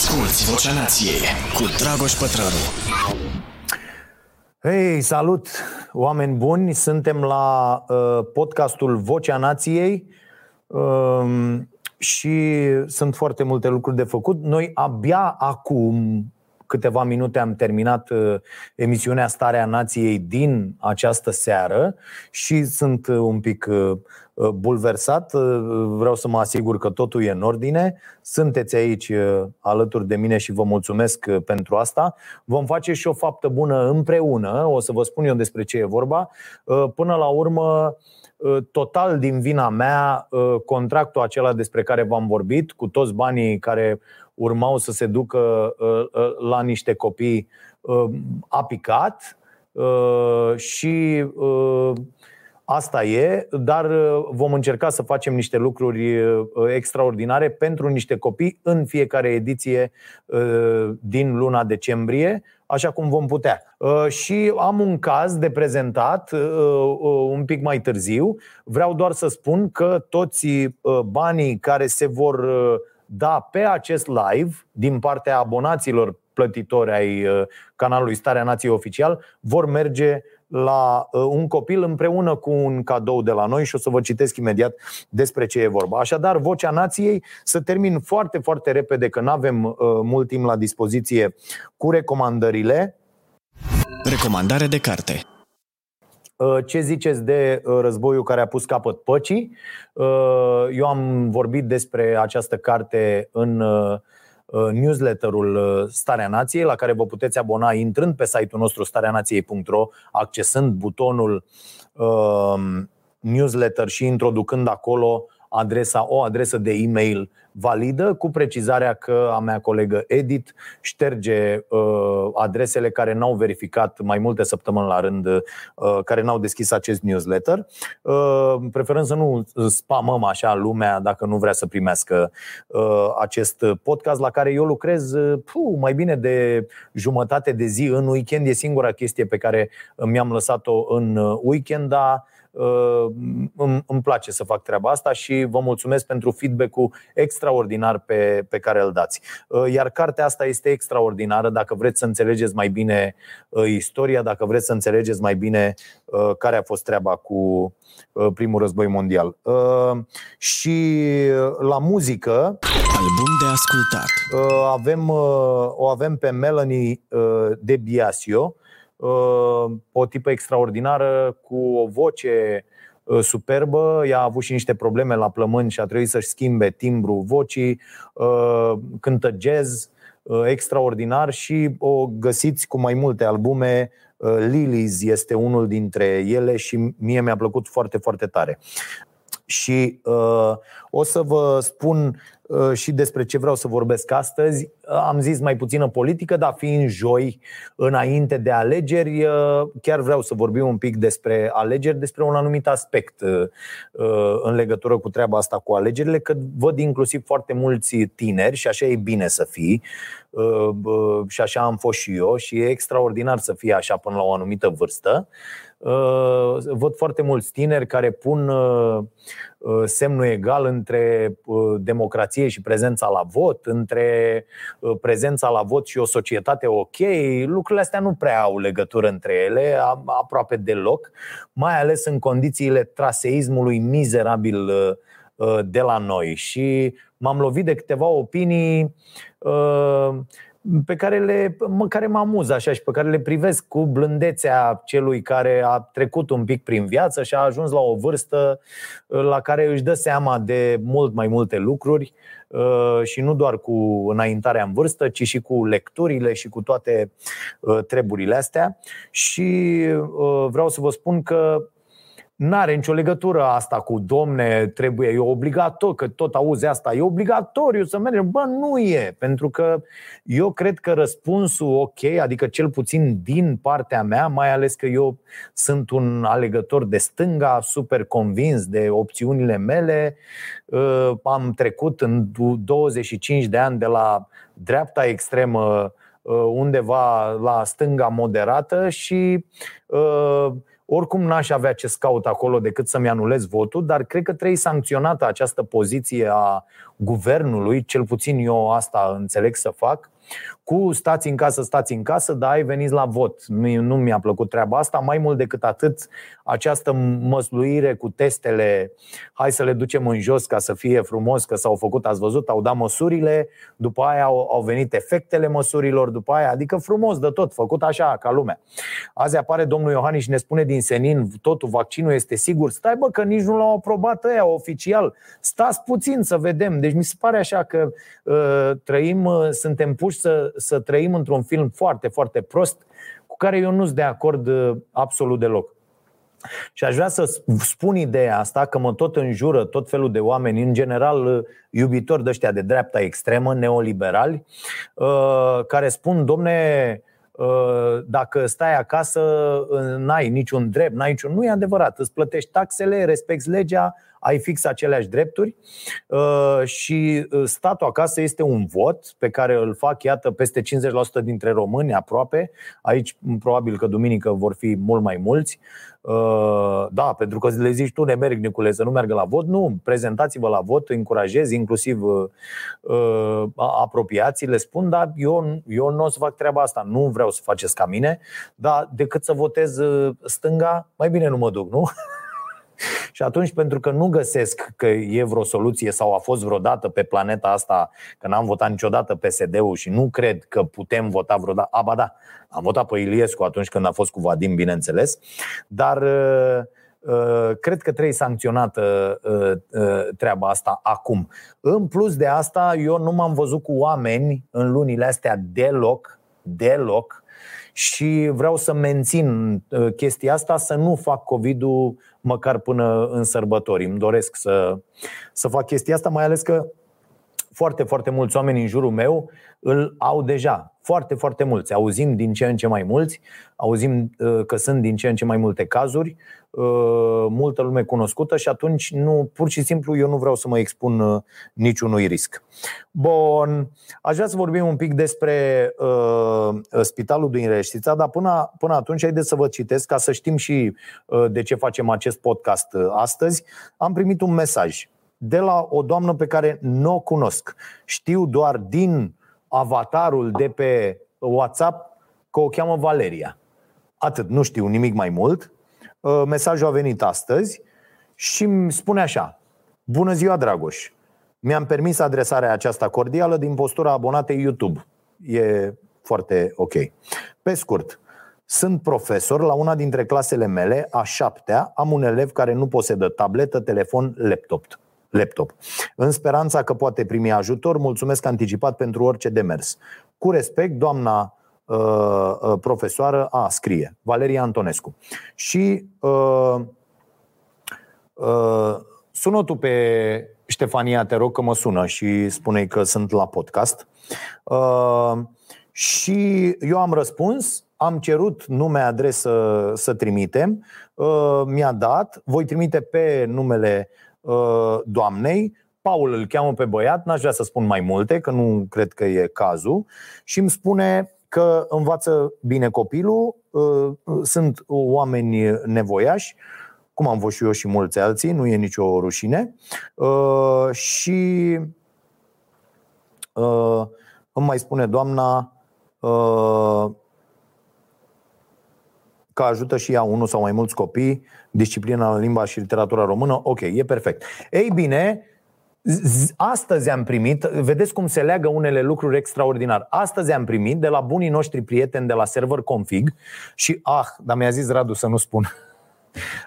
Asculți Vocea Nației cu Dragoș Pătrălu. Hei, salut, oameni buni! Suntem la uh, podcastul Vocea Nației uh, și sunt foarte multe lucruri de făcut. Noi abia acum câteva minute am terminat uh, emisiunea Starea Nației din această seară și sunt uh, un pic uh, bulversat. Vreau să mă asigur că totul e în ordine. Sunteți aici alături de mine și vă mulțumesc pentru asta. Vom face și o faptă bună împreună. O să vă spun eu despre ce e vorba. Până la urmă, total din vina mea, contractul acela despre care v-am vorbit, cu toți banii care urmau să se ducă uh, uh, la niște copii uh, a picat și asta e, dar vom încerca să facem niște lucruri extraordinare pentru niște copii în fiecare ediție din luna decembrie, așa cum vom putea. Și am un caz de prezentat un pic mai târziu. Vreau doar să spun că toți banii care se vor da pe acest live, din partea abonaților plătitori ai uh, canalului Starea Nației Oficial, vor merge la uh, un copil împreună cu un cadou de la noi și o să vă citesc imediat despre ce e vorba. Așadar, Vocea Nației să termin foarte, foarte repede, că nu avem uh, mult timp la dispoziție cu recomandările. Recomandare de carte. Uh, ce ziceți de uh, războiul care a pus capăt păcii? Uh, eu am vorbit despre această carte în newsletterul Starea Nației, la care vă puteți abona intrând pe site-ul nostru stareanației.ro, accesând butonul newsletter și introducând acolo adresa, o adresă de e-mail validă, cu precizarea că a mea colegă Edit șterge uh, adresele care n-au verificat mai multe săptămâni la rând, uh, care n-au deschis acest newsletter. Uh, preferăm să nu spamăm așa lumea dacă nu vrea să primească uh, acest podcast la care eu lucrez uh, puh, mai bine de jumătate de zi în weekend. E singura chestie pe care mi-am lăsat-o în uh, weekend, dar Uh, îmi place să fac treaba asta și vă mulțumesc pentru feedback-ul extraordinar pe, pe care îl dați. Uh, iar cartea asta este extraordinară dacă vreți să înțelegeți mai bine uh, istoria, dacă vreți să înțelegeți mai bine care a fost treaba cu primul război mondial. Și la muzică Album de ascultat. Avem, o avem pe Melanie de Biasio Uh, o tipă extraordinară cu o voce uh, superbă. Ea a avut și niște probleme la plămâni și a trebuit să-și schimbe timbru vocii. Uh, cântă jazz extraordinar și o găsiți cu mai multe albume. Lilies este unul dintre ele și mie mi-a plăcut foarte, foarte tare. Și uh, o să vă spun uh, și despre ce vreau să vorbesc astăzi. Am zis mai puțină politică, dar fiind joi înainte de alegeri, uh, chiar vreau să vorbim un pic despre alegeri, despre un anumit aspect uh, uh, în legătură cu treaba asta cu alegerile, că văd inclusiv foarte mulți tineri și așa e bine să fii uh, uh, și așa am fost și eu și e extraordinar să fie așa până la o anumită vârstă. Uh, văd foarte mulți tineri care pun uh, uh, semnul egal între democrație și prezența la vot, între prezența la vot și o societate ok. Lucrurile astea nu prea au legătură între ele, aproape deloc, mai ales în condițiile traseismului mizerabil de la noi. Și m-am lovit de câteva opinii pe care, le, mă, care mă amuză așa și pe care le privesc cu blândețea celui care a trecut un pic prin viață și a ajuns la o vârstă uh, la care își dă seama de mult mai multe lucruri uh, și nu doar cu înaintarea în vârstă, ci și cu lecturile și cu toate uh, treburile astea. Și vreau să vă spun că N-are nicio legătură asta cu domne, trebuie, e obligatoriu, că tot auzi asta, e obligatoriu să mergem. Bă, nu e, pentru că eu cred că răspunsul ok, adică cel puțin din partea mea, mai ales că eu sunt un alegător de stânga, super convins de opțiunile mele, uh, am trecut în 25 de ani de la dreapta extremă uh, undeva la stânga moderată și uh, oricum n-aș avea ce scaut acolo decât să-mi anulez votul, dar cred că trebuie sancționată această poziție a guvernului, cel puțin eu asta înțeleg să fac, cu stați în casă, stați în casă, dar ai venit la vot. Nu, nu mi-a plăcut treaba asta. Mai mult decât atât, această măsluire cu testele, hai să le ducem în jos ca să fie frumos, că s-au făcut, ați văzut, au dat măsurile, după aia au, au venit efectele măsurilor, după aia, adică frumos de tot, făcut așa, ca lumea. Azi apare domnul Iohannis și ne spune din senin, totul, vaccinul este sigur. Stai bă, că nici nu l-au aprobat ăia oficial. Stați puțin să vedem. Deci mi se pare așa că uh, trăim, uh, suntem puși să, să trăim într-un film foarte, foarte prost cu care eu nu sunt de acord uh, absolut deloc. Și aș vrea să spun ideea asta, că mă tot înjură tot felul de oameni, în general uh, iubitori de ăștia de dreapta extremă, neoliberali, uh, care spun, domne, dacă stai acasă, n-ai niciun drept, n-ai niciun... Nu e adevărat, îți plătești taxele, respecti legea, ai fix aceleași drepturi uh, și uh, statul acasă este un vot pe care îl fac, iată, peste 50% dintre români aproape. Aici probabil că duminică vor fi mult mai mulți. Uh, da, pentru că le zici tu, nemerg, Nicule, să nu meargă la vot. Nu, prezentați-vă la vot, încurajez, inclusiv apropiații, le spun, dar eu, eu nu o să fac treaba asta, nu vreau să faceți ca mine, dar decât să votez stânga, mai bine nu mă duc, nu? Și atunci, pentru că nu găsesc că e vreo soluție sau a fost vreodată pe planeta asta, că n-am votat niciodată PSD-ul și nu cred că putem vota vreodată, aba da, am votat pe Iliescu atunci când a fost cu Vadim, bineînțeles, dar uh, uh, cred că trebuie sancționată uh, treaba asta acum. În plus de asta, eu nu m-am văzut cu oameni în lunile astea deloc, deloc, și vreau să mențin chestia asta, să nu fac COVID-ul măcar până în sărbători. Îmi doresc să, să fac chestia asta, mai ales că foarte, foarte mulți oameni în jurul meu îl au deja. Foarte, foarte mulți. Auzim din ce în ce mai mulți, auzim uh, că sunt din ce în ce mai multe cazuri, uh, multă lume cunoscută și atunci nu, pur și simplu eu nu vreau să mă expun uh, niciunui risc. Bun, aș vrea să vorbim un pic despre uh, spitalul din Reștița, dar până, până atunci haideți să vă citesc ca să știm și uh, de ce facem acest podcast astăzi. Am primit un mesaj de la o doamnă pe care nu o cunosc. Știu doar din avatarul de pe WhatsApp că o cheamă Valeria. Atât, nu știu nimic mai mult. Uh, mesajul a venit astăzi și îmi spune așa Bună ziua, Dragoș! Mi-am permis adresarea aceasta cordială din postura abonatei YouTube. E foarte ok. Pe scurt, sunt profesor la una dintre clasele mele, a șaptea, am un elev care nu posedă tabletă, telefon, laptop laptop. În speranța că poate primi ajutor, mulțumesc anticipat pentru orice demers. Cu respect, doamna uh, uh, profesoară, a, scrie, Valeria Antonescu. Și uh, uh, sună tu pe Ștefania, te rog că mă sună și spune că sunt la podcast. Uh, și eu am răspuns, am cerut nume, adresă să trimitem, uh, mi-a dat, voi trimite pe numele Uh, doamnei, Paul îl cheamă pe băiat, n-aș vrea să spun mai multe, că nu cred că e cazul, și îmi spune că învață bine copilul, uh, sunt oameni nevoiași, cum am fost și eu și mulți alții, nu e nicio rușine. Uh, și îmi mai spune doamna că ajută și ea unul sau mai mulți copii, disciplina în limba și literatura română, ok, e perfect. Ei bine, Astăzi am primit, vedeți cum se leagă unele lucruri extraordinar. Astăzi am primit de la bunii noștri prieteni de la server config și, ah, dar mi-a zis Radu să nu spun.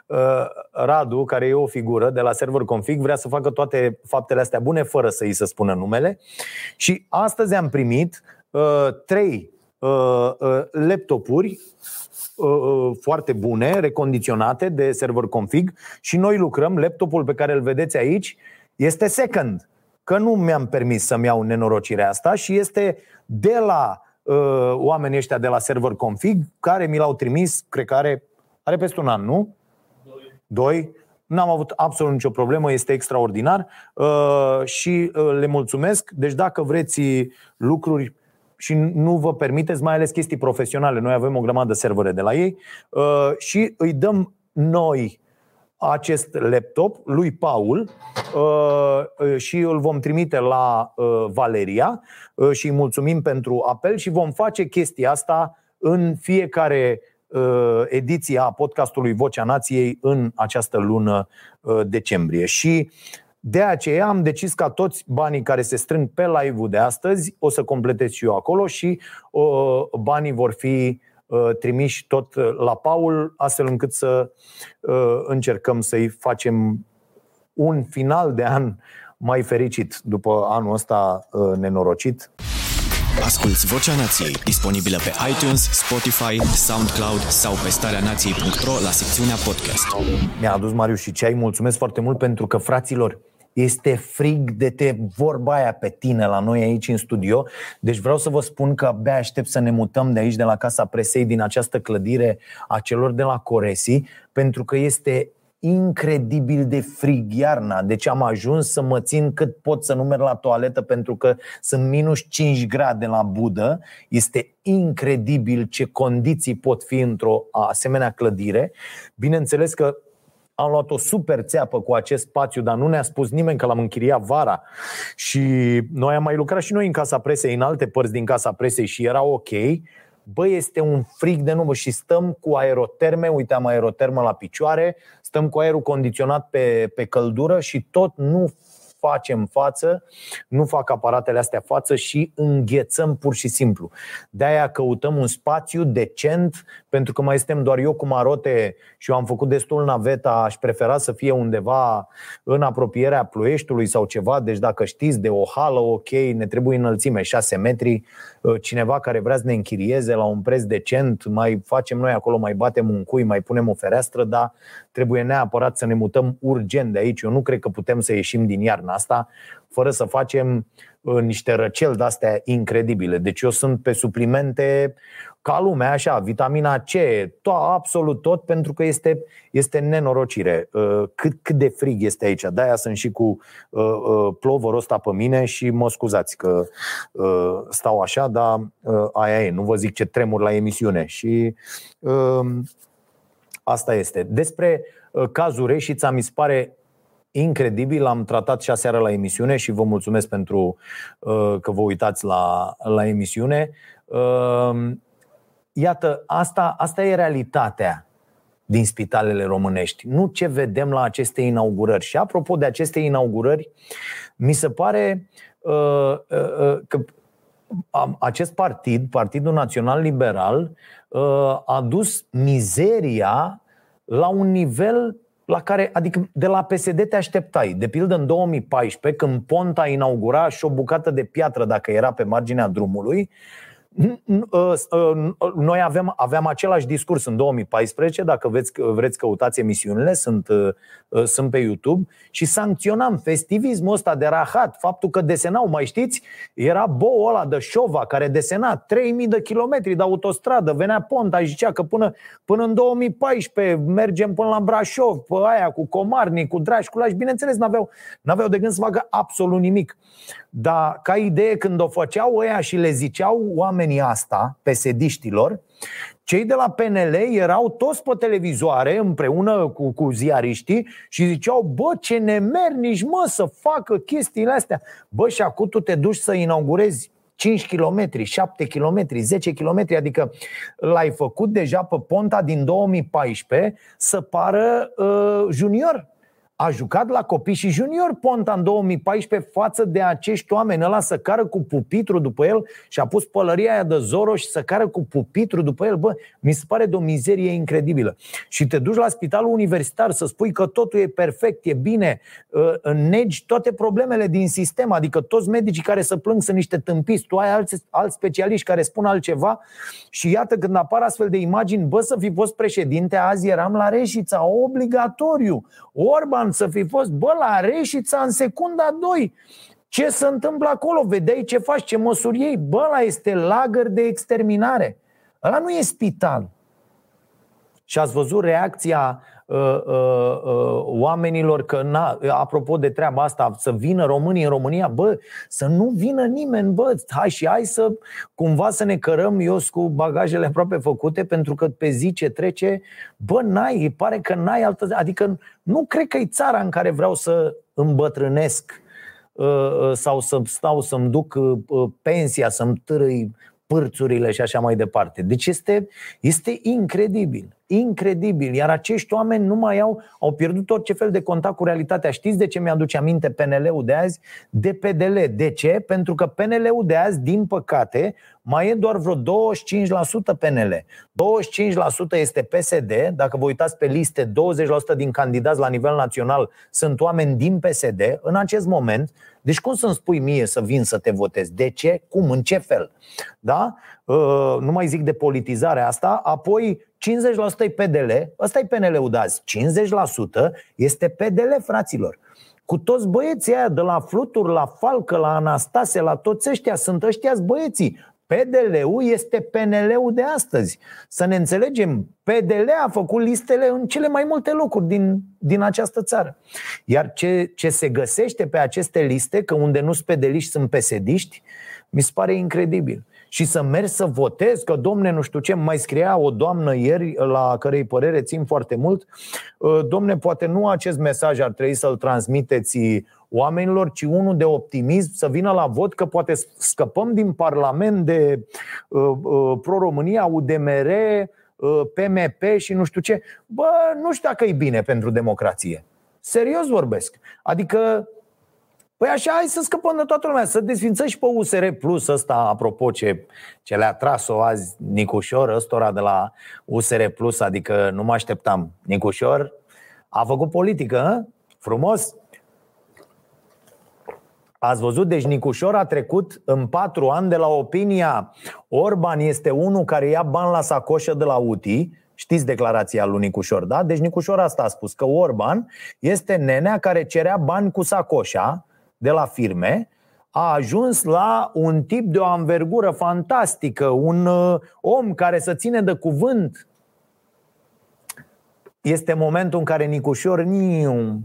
Uh, Radu, care e o figură de la server config, vrea să facă toate faptele astea bune fără să îi să spună numele. Și astăzi am primit uh, trei uh, uh, laptopuri Uh, uh, foarte bune, recondiționate de server config și noi lucrăm, laptopul pe care îl vedeți aici este second, că nu mi-am permis să-mi iau nenorocirea asta și este de la uh, oamenii ăștia de la server config care mi l-au trimis, cred că are, are peste un an, nu? Doi. Doi. N-am avut absolut nicio problemă, este extraordinar uh, și uh, le mulțumesc. Deci dacă vreți lucruri și nu vă permiteți, mai ales chestii profesionale. Noi avem o grămadă de servere de la ei și îi dăm noi acest laptop lui Paul și îl vom trimite la Valeria și îi mulțumim pentru apel și vom face chestia asta în fiecare Uh, ediție a podcastului Vocea Nației în această lună uh, decembrie. Și de aceea am decis ca toți banii care se strâng pe live-ul de astăzi o să completez și eu acolo și uh, banii vor fi trimiși tot la Paul, astfel încât să încercăm să-i facem un final de an mai fericit după anul ăsta nenorocit. Asculți Vocea Nației, disponibilă pe iTunes, Spotify, SoundCloud sau pe starea nației.ro la secțiunea podcast. Mi-a adus Marius și ceai, mulțumesc foarte mult pentru că, fraților, este frig de te vorba aia pe tine la noi aici în studio. Deci vreau să vă spun că abia aștept să ne mutăm de aici, de la Casa Presei, din această clădire a celor de la Coresi, pentru că este incredibil de frig iarna, deci am ajuns să mă țin cât pot să nu merg la toaletă pentru că sunt minus 5 grade la budă. Este incredibil ce condiții pot fi într-o asemenea clădire. Bineînțeles că am luat o super țeapă cu acest spațiu, dar nu ne-a spus nimeni că l-am închiriat vara. Și noi am mai lucrat și noi în Casa Presei, în alte părți din Casa Presei și era ok. Bă, este un frig de număr și stăm cu aeroterme, uite am aerotermă la picioare, stăm cu aerul condiționat pe, pe căldură și tot nu facem față, nu fac aparatele astea față și înghețăm pur și simplu. De aia căutăm un spațiu decent, pentru că mai suntem doar eu cu marote și eu am făcut destul naveta, aș prefera să fie undeva în apropierea Ploieștiului sau ceva, deci dacă știți de o hală, ok, ne trebuie înălțime 6 metri, ă, cineva care vrea să ne închirieze la un preț decent, mai facem noi acolo, mai batem un cui, mai punem o fereastră, dar trebuie neapărat să ne mutăm urgent de aici. Eu nu cred că putem să ieșim din iarna asta fără să facem uh, niște răceli de-astea incredibile. Deci eu sunt pe suplimente ca lumea, așa, vitamina C, to- absolut tot, pentru că este, este nenorocire. Uh, cât, cât de frig este aici. De-aia sunt și cu uh, uh, plovărul ăsta pe mine și mă scuzați că uh, stau așa, dar uh, aia e. Nu vă zic ce tremur la emisiune. Și uh, asta este. Despre uh, cazul Reșița mi se pare incredibil, am tratat și aseară la emisiune și vă mulțumesc pentru uh, că vă uitați la, la emisiune. Uh, iată, asta, asta e realitatea din spitalele românești, nu ce vedem la aceste inaugurări. Și apropo de aceste inaugurări, mi se pare uh, uh, uh că acest partid, Partidul Național Liberal, uh, a dus mizeria la un nivel la care, adică de la PSD te așteptai. De pildă în 2014, când Ponta inaugura și o bucată de piatră dacă era pe marginea drumului, Ă, ă, noi aveam, aveam același discurs în 2014, dacă veți, vreți căutați emisiunile, sunt, ă, sunt pe YouTube și sancționam festivismul ăsta de rahat, faptul că desenau, mai știți, era boul ăla de Șova care desena 3000 de kilometri de autostradă, venea Ponta și zicea că până, până în 2014 mergem până la Brașov, pe aia cu Comarnic, cu Drași, cu Lași, bineînțeles, n-aveau, n-aveau de gând să facă absolut nimic. Dar ca idee când o făceau ăia și le ziceau oamenii asta, pesediștilor, cei de la PNL erau toți pe televizoare împreună cu, cu ziariștii și ziceau, bă, ce nemernici, mă, să facă chestiile astea. Bă, și acum tu te duci să inaugurezi 5 km, 7 km, 10 km, adică l-ai făcut deja pe ponta din 2014 să pară uh, junior a jucat la copii și junior Ponta în 2014 față de acești oameni. Ăla să cară cu pupitru după el și a pus pălăria aia de Zoro și să cară cu pupitru după el. Bă, mi se pare de o mizerie incredibilă. Și te duci la spitalul universitar să spui că totul e perfect, e bine, ă, negi toate problemele din sistem, adică toți medicii care să plâng sunt niște tâmpiți, tu ai alți, alți specialiști care spun altceva și iată când apar astfel de imagini, bă, să fi fost președinte, azi eram la Reșița, obligatoriu. Orban să fi fost, bă, la Reșița în secunda 2. Ce se întâmplă acolo? Vedeai ce faci, ce măsuri iei? Bă, la este lagăr de exterminare. Ăla nu e spital. Și ați văzut reacția uh, uh, uh, oamenilor că, na, apropo de treaba asta, să vină românii în România, bă, să nu vină nimeni, bă, hai și hai să cumva să ne cărăm eu cu bagajele aproape făcute, pentru că pe zi ce trece, bă, n-ai, pare că n-ai altă, adică nu cred că e țara în care vreau să îmbătrânesc uh, uh, sau să stau să-mi duc uh, pensia, să-mi târâi pârțurile și așa mai departe. Deci este, este incredibil. Incredibil. Iar acești oameni nu mai au, au pierdut orice fel de contact cu realitatea. Știți de ce mi-aduce aminte PNL-ul de azi? De PDL. De ce? Pentru că PNL-ul de azi, din păcate, mai e doar vreo 25% PNL. 25% este PSD. Dacă vă uitați pe liste, 20% din candidați la nivel național sunt oameni din PSD. În acest moment, deci cum să-mi spui mie să vin să te votez? De ce? Cum? În ce fel? Da? Uh, nu mai zic de politizarea asta. Apoi 50% e PDL, ăsta e PNL-ul de azi. 50% este PDL, fraților. Cu toți băieții aia, de la Fluturi, la Falcă, la Anastase, la toți ăștia, sunt ăștia băieții. PDL-ul este PNL-ul de astăzi. Să ne înțelegem, PDL a făcut listele în cele mai multe locuri din, din această țară. Iar ce, ce se găsește pe aceste liste, că unde nu sunt pedeliști, sunt pesediști, mi se pare incredibil și să mergi să votezi, că domne, nu știu ce, mai scria o doamnă ieri, la cărei părere țin foarte mult, ă, domne, poate nu acest mesaj ar trebui să-l transmiteți oamenilor, ci unul de optimism, să vină la vot, că poate scăpăm din Parlament de uh, uh, Pro-România, UDMR, uh, PMP și nu știu ce. Bă, nu știu dacă e bine pentru democrație. Serios vorbesc. Adică Păi așa, hai să scăpăm de toată lumea, să desfințăm și pe USR Plus ăsta, apropo ce, ce le-a tras-o azi Nicușor, ăstora de la USR Plus, adică nu mă așteptam. Nicușor a făcut politică, hă? frumos. Ați văzut? Deci Nicușor a trecut în patru ani de la opinia Orban este unul care ia bani la sacoșă de la UTI, Știți declarația lui Nicușor, da? Deci Nicușor asta a spus, că Orban este nenea care cerea bani cu sacoșa de la firme, a ajuns la un tip de o anvergură fantastică, un uh, om care să ține de cuvânt. Este momentul în care Nicușor niu.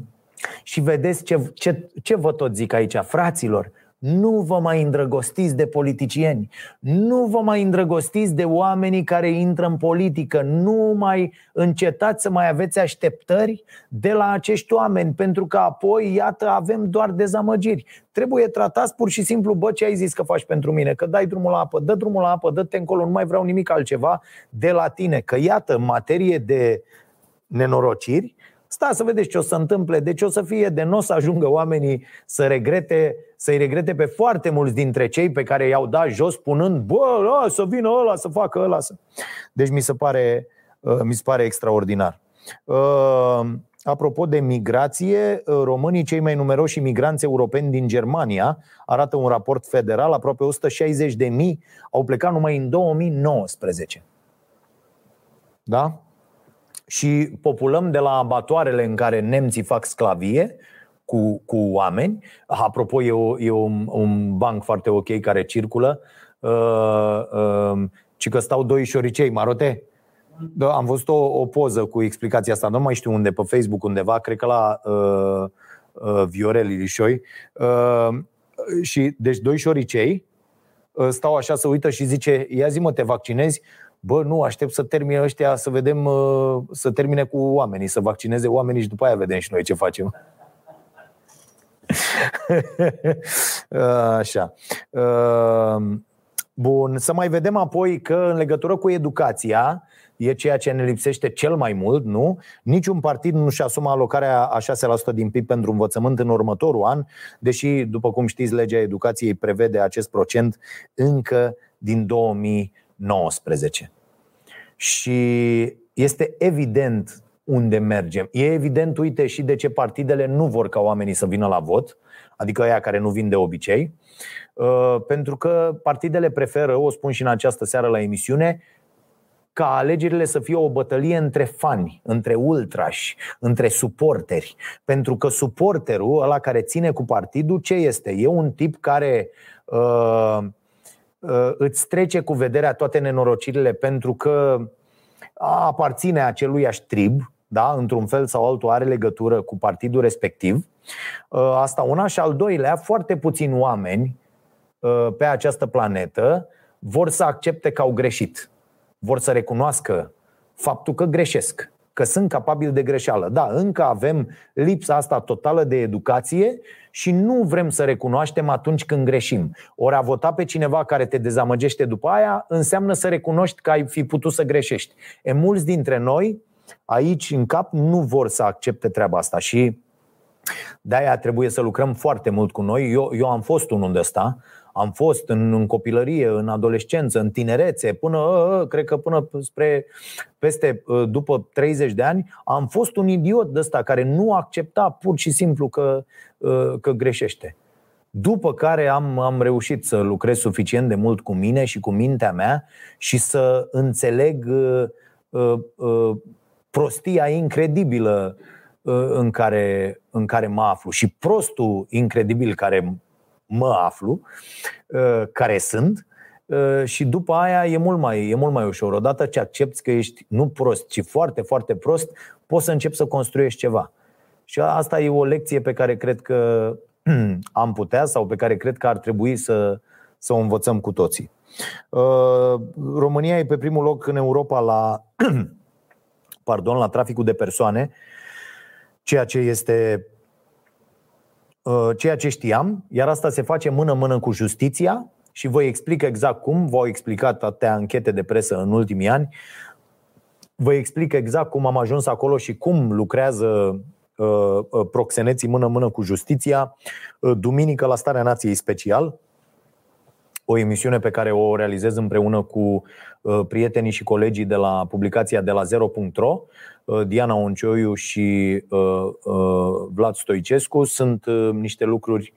Și vedeți ce, ce, ce vă tot zic aici, fraților, nu vă mai îndrăgostiți de politicieni, nu vă mai îndrăgostiți de oamenii care intră în politică, nu mai încetați să mai aveți așteptări de la acești oameni, pentru că apoi, iată, avem doar dezamăgiri. Trebuie tratați pur și simplu, bă, ce ai zis că faci pentru mine, că dai drumul la apă, dă drumul la apă, dă-te încolo, nu mai vreau nimic altceva de la tine, că iată, în materie de nenorociri, Sta să vedeți ce o să întâmple, deci o să fie de nu o să ajungă oamenii să regrete, să-i regrete pe foarte mulți dintre cei pe care i-au dat jos spunând Bă, la, să vină ăla, să facă ăla să... Deci mi se pare, uh, mi se pare extraordinar uh, Apropo de migrație, uh, românii cei mai numeroși migranți europeni din Germania, arată un raport federal, aproape 160 de mii au plecat numai în 2019. Da? Și populăm de la abatoarele în care nemții fac sclavie cu, cu oameni. Apropo, e, o, e un, un banc foarte ok care circulă. Uh, uh, ci că stau doi șoricei, marote. Da, am văzut o, o poză cu explicația asta, nu mai știu unde, pe Facebook undeva, cred că la uh, uh, Viorel Ilișoi. Uh, și, deci, doi șoricei uh, stau așa, să uită și zice, ia zi mă, te vaccinezi? Bă, nu, aștept să termine ăștia, să vedem, uh, să termine cu oamenii, să vaccineze oamenii și după aia vedem și noi ce facem. Așa. Uh, bun, să mai vedem apoi că în legătură cu educația, e ceea ce ne lipsește cel mai mult, nu? Niciun partid nu și asumă alocarea a 6% din PIB pentru învățământ în următorul an, deși, după cum știți, legea educației prevede acest procent încă din 2000 19. Și este evident unde mergem. E evident, uite, și de ce partidele nu vor ca oamenii să vină la vot, adică aia care nu vin de obicei, uh, pentru că partidele preferă, o spun și în această seară la emisiune, ca alegerile să fie o bătălie între fani, între ultrași, între suporteri. Pentru că suporterul, ăla care ține cu partidul, ce este? E un tip care uh, Uh, îți trece cu vederea toate nenorocirile pentru că aparține acelui trib, da, într-un fel sau altul are legătură cu partidul respectiv. Asta una și al doilea, foarte puțini oameni pe această planetă vor să accepte că au greșit. Vor să recunoască faptul că greșesc că sunt capabili de greșeală. Da, încă avem lipsa asta totală de educație și nu vrem să recunoaștem atunci când greșim. Ori a vota pe cineva care te dezamăgește după aia înseamnă să recunoști că ai fi putut să greșești. E mulți dintre noi aici în cap nu vor să accepte treaba asta și de-aia trebuie să lucrăm foarte mult cu noi. Eu, eu am fost unul de ăsta am fost în, în copilărie, în adolescență, în tinerețe, până, ă, ă, cred că până spre peste, ă, după 30 de ani, am fost un idiot de ăsta care nu accepta pur și simplu că, că greșește. După care am, am reușit să lucrez suficient de mult cu mine și cu mintea mea și să înțeleg uh, uh, prostia incredibilă în care, în care mă aflu și prostul incredibil care mă aflu, uh, care sunt, uh, și după aia e mult mai, e mult mai ușor. Odată ce accepti că ești nu prost, ci foarte, foarte prost, poți să începi să construiești ceva. Și asta e o lecție pe care cred că am putea sau pe care cred că ar trebui să, să o învățăm cu toții. Uh, România e pe primul loc în Europa la, pardon, la traficul de persoane, ceea ce este Uh, ceea ce știam, iar asta se face mână-mână cu justiția și vă explic exact cum, v-au explicat atâtea închete de presă în ultimii ani, vă explic exact cum am ajuns acolo și cum lucrează uh, uh, proxeneții mână-mână cu justiția. Duminică la Starea Nației Special, o emisiune pe care o realizez împreună cu prietenii și colegii de la publicația de la zero.ro. Uh, Diana Oncioiu și uh, uh, Vlad Stoicescu. Sunt niște lucruri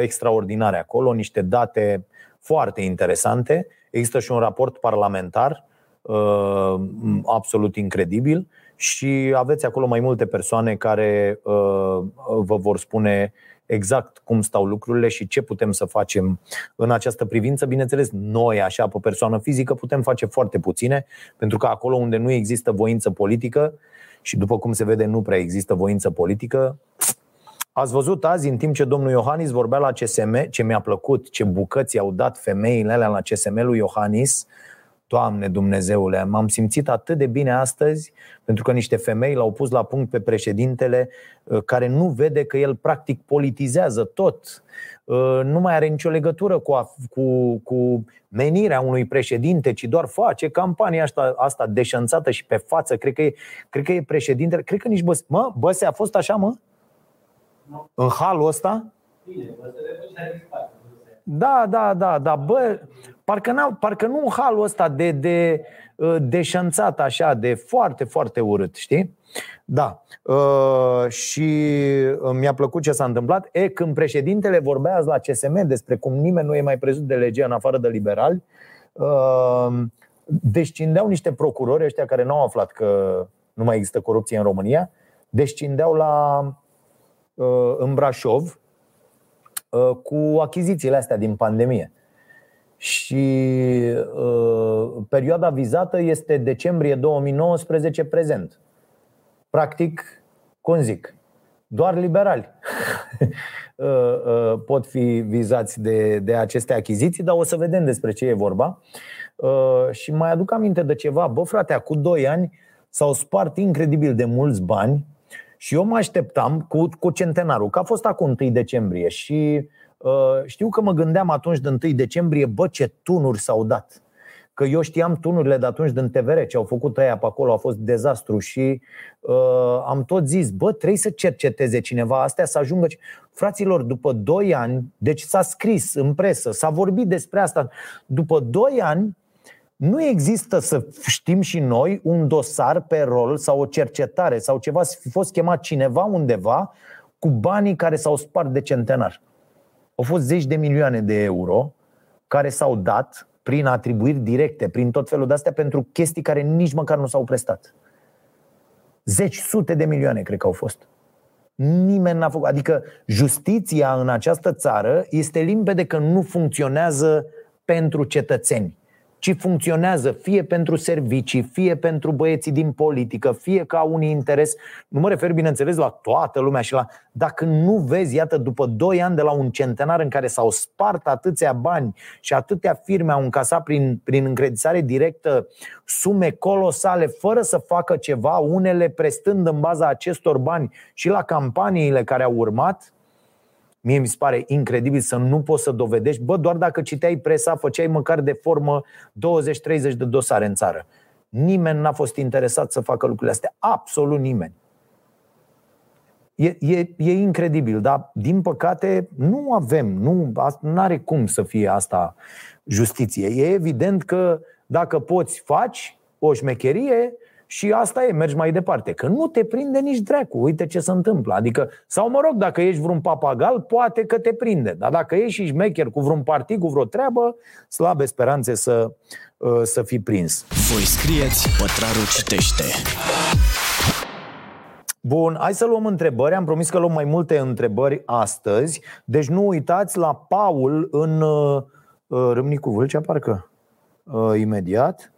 extraordinare acolo, niște date foarte interesante. Există și un raport parlamentar absolut incredibil și aveți acolo mai multe persoane care vă vor spune exact cum stau lucrurile și ce putem să facem în această privință. Bineînțeles, noi, așa, pe persoană fizică, putem face foarte puține, pentru că acolo unde nu există voință politică și după cum se vede, nu prea există voință politică, Ați văzut azi, în timp ce domnul Iohannis vorbea la CSM, ce mi-a plăcut, ce bucăți au dat femeile alea la CSM lui Iohannis, Doamne Dumnezeule, m-am simțit atât de bine astăzi pentru că niște femei l-au pus la punct pe președintele uh, care nu vede că el practic politizează tot. Uh, nu mai are nicio legătură cu, cu, cu menirea unui președinte, ci doar face campania asta, asta deșanțată și pe față. Cred că e, cred că e președintele. Cred că nici Băse. Mă, Băse a fost așa, mă? În halul ăsta? Bine, da, da, da, da. Bă, parcă, n parcă nu în halul ăsta de, de uh, deșanțat așa, de foarte, foarte urât, știi? Da. Uh, și uh, mi-a plăcut ce s-a întâmplat. E, când președintele vorbea azi la CSM despre cum nimeni nu e mai prezut de lege în afară de liberali, uh, descindeau niște procurori ăștia care nu au aflat că nu mai există corupție în România, descindeau la uh, în Brașov Uh, cu achizițiile astea din pandemie. Și uh, perioada vizată este decembrie 2019 prezent. Practic, cum zic, doar liberali uh, uh, pot fi vizați de, de aceste achiziții, dar o să vedem despre ce e vorba. Uh, și mai aduc aminte de ceva. Bă, frate, cu 2 ani s-au spart incredibil de mulți bani și eu mă așteptam cu, cu centenarul, că a fost acum 1 decembrie și uh, știu că mă gândeam atunci de 1 decembrie, bă, ce tunuri s-au dat. Că eu știam tunurile de atunci din TVR, ce au făcut ăia pe acolo, a fost dezastru și uh, am tot zis, bă, trebuie să cerceteze cineva astea, să ajungă. Fraților, după 2 ani, deci s-a scris în presă, s-a vorbit despre asta, după 2 ani nu există să știm și noi un dosar pe rol sau o cercetare sau ceva, să fi fost chemat cineva undeva cu banii care s-au spart de centenar. Au fost zeci de milioane de euro care s-au dat prin atribuiri directe, prin tot felul de astea, pentru chestii care nici măcar nu s-au prestat. Zeci, sute de milioane, cred că au fost. Nimeni n-a făcut. Adică justiția în această țară este limpede că nu funcționează pentru cetățeni ci funcționează fie pentru servicii, fie pentru băieții din politică, fie ca un interes. Nu mă refer, bineînțeles, la toată lumea și la. Dacă nu vezi, iată, după 2 ani de la un centenar în care s-au spart atâția bani și atâtea firme au încasat prin, prin încreditare directă sume colosale fără să facă ceva, unele prestând în baza acestor bani și la campaniile care au urmat, Mie mi se pare incredibil să nu poți să dovedești, bă, doar dacă citeai presa, făceai măcar de formă 20-30 de dosare în țară. Nimeni n-a fost interesat să facă lucrurile astea. Absolut nimeni. E, e, e incredibil, dar din păcate nu avem, nu are cum să fie asta justiție. E evident că dacă poți faci o șmecherie, și asta e, mergi mai departe. Că nu te prinde nici dracu. Uite ce se întâmplă. Adică, sau mă rog, dacă ești vreun papagal, poate că te prinde. Dar dacă ești și șmecher cu vreun partid, cu vreo treabă, slabe speranțe să, uh, să fii prins. Voi scrieți, pătrarul citește. Bun, hai să luăm întrebări. Am promis că luăm mai multe întrebări astăzi. Deci nu uitați la Paul în uh, uh Râmnicu Vâlcea, parcă uh, imediat.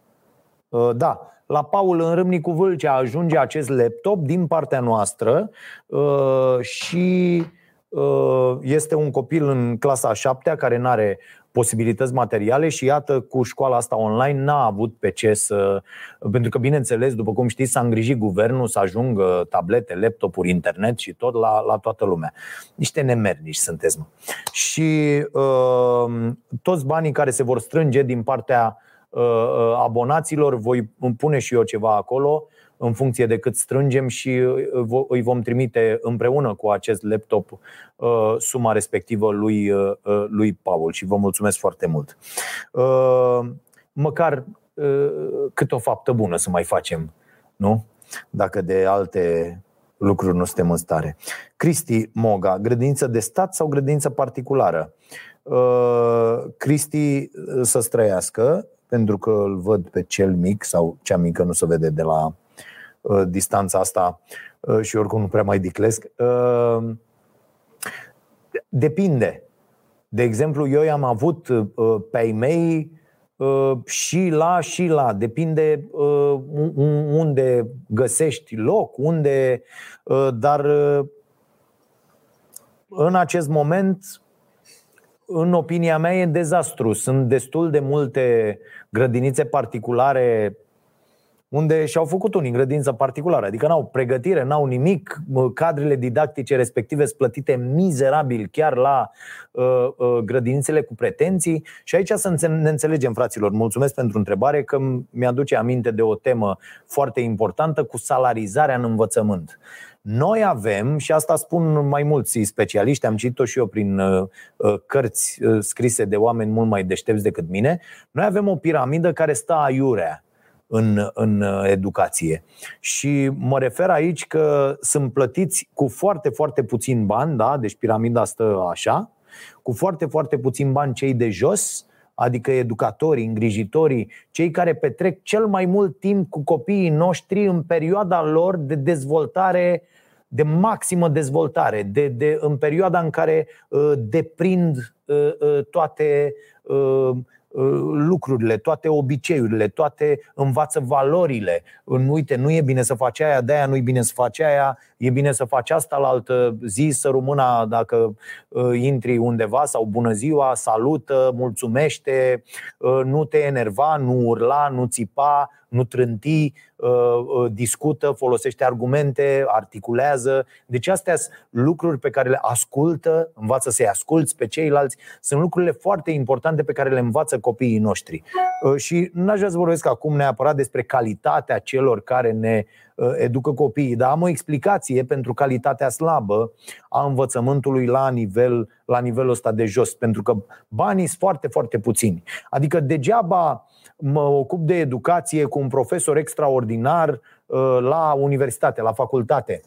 Uh, da, la Paul în Râmnicu Vâlcea ajunge acest laptop din partea noastră uh, și uh, este un copil în clasa 7 care nu are posibilități materiale și iată cu școala asta online n-a avut pe ce să... Pentru că, bineînțeles, după cum știți, s-a îngrijit guvernul să ajungă tablete, laptopuri, internet și tot la, la toată lumea. Niște nemernici sunteți, mă. Și uh, toți banii care se vor strânge din partea Uh, uh, abonaților, voi pune și eu ceva acolo în funcție de cât strângem și uh, îi vom trimite împreună cu acest laptop suma respectivă lui, lui Paul și vă mulțumesc foarte mult. Măcar cât o faptă bună să mai facem, nu? Dacă de alte lucruri nu suntem în stare. Cristi Moga, grădiniță de stat sau grădiniță particulară? Cristi să străiască, pentru că îl văd pe cel mic sau cea mică nu se vede de la uh, distanța asta uh, și oricum nu prea mai diclesc. Uh, depinde. De exemplu, eu i-am avut uh, pe ai mei uh, și la și la. Depinde uh, unde găsești loc, unde. Uh, dar uh, în acest moment în opinia mea, e dezastru. Sunt destul de multe grădinițe particulare unde și-au făcut unii în grădință particulară, adică n-au pregătire, n-au nimic, cadrele didactice respective sunt plătite mizerabil chiar la uh, uh, grădinițele cu pretenții și aici să ne înțelegem, fraților, mulțumesc pentru întrebare că mi-aduce aminte de o temă foarte importantă cu salarizarea în învățământ. Noi avem, și asta spun mai mulți specialiști, am citit-o și eu prin uh, uh, cărți uh, scrise de oameni mult mai deștepți decât mine, noi avem o piramidă care stă aiurea în, în educație. Și mă refer aici că sunt plătiți cu foarte, foarte puțin bani, da? deci piramida stă așa, cu foarte, foarte puțin bani cei de jos, adică educatorii, îngrijitorii, cei care petrec cel mai mult timp cu copiii noștri în perioada lor de dezvoltare de maximă dezvoltare, de, de, în perioada în care uh, deprind uh, uh, toate uh, Uh, lucrurile, toate obiceiurile, toate învață valorile. Uite, nu e bine să faci aia, de aia nu e bine să faci aia, e bine să faci asta la altă zi, să rămâna dacă uh, intri undeva sau bună ziua, salută, mulțumește, uh, nu te enerva, nu urla, nu țipa, nu trânti, discută, folosește argumente, articulează. Deci astea sunt lucruri pe care le ascultă, învață să-i asculți pe ceilalți. Sunt lucrurile foarte importante pe care le învață copiii noștri. Uh, și n-aș vrea să vorbesc acum neapărat despre calitatea celor care ne uh, educă copiii, dar am o explicație pentru calitatea slabă a învățământului la, nivel, la nivelul ăsta de jos, pentru că banii sunt foarte, foarte puțini. Adică degeaba mă ocup de educație cu un profesor extraordinar uh, la universitate, la facultate.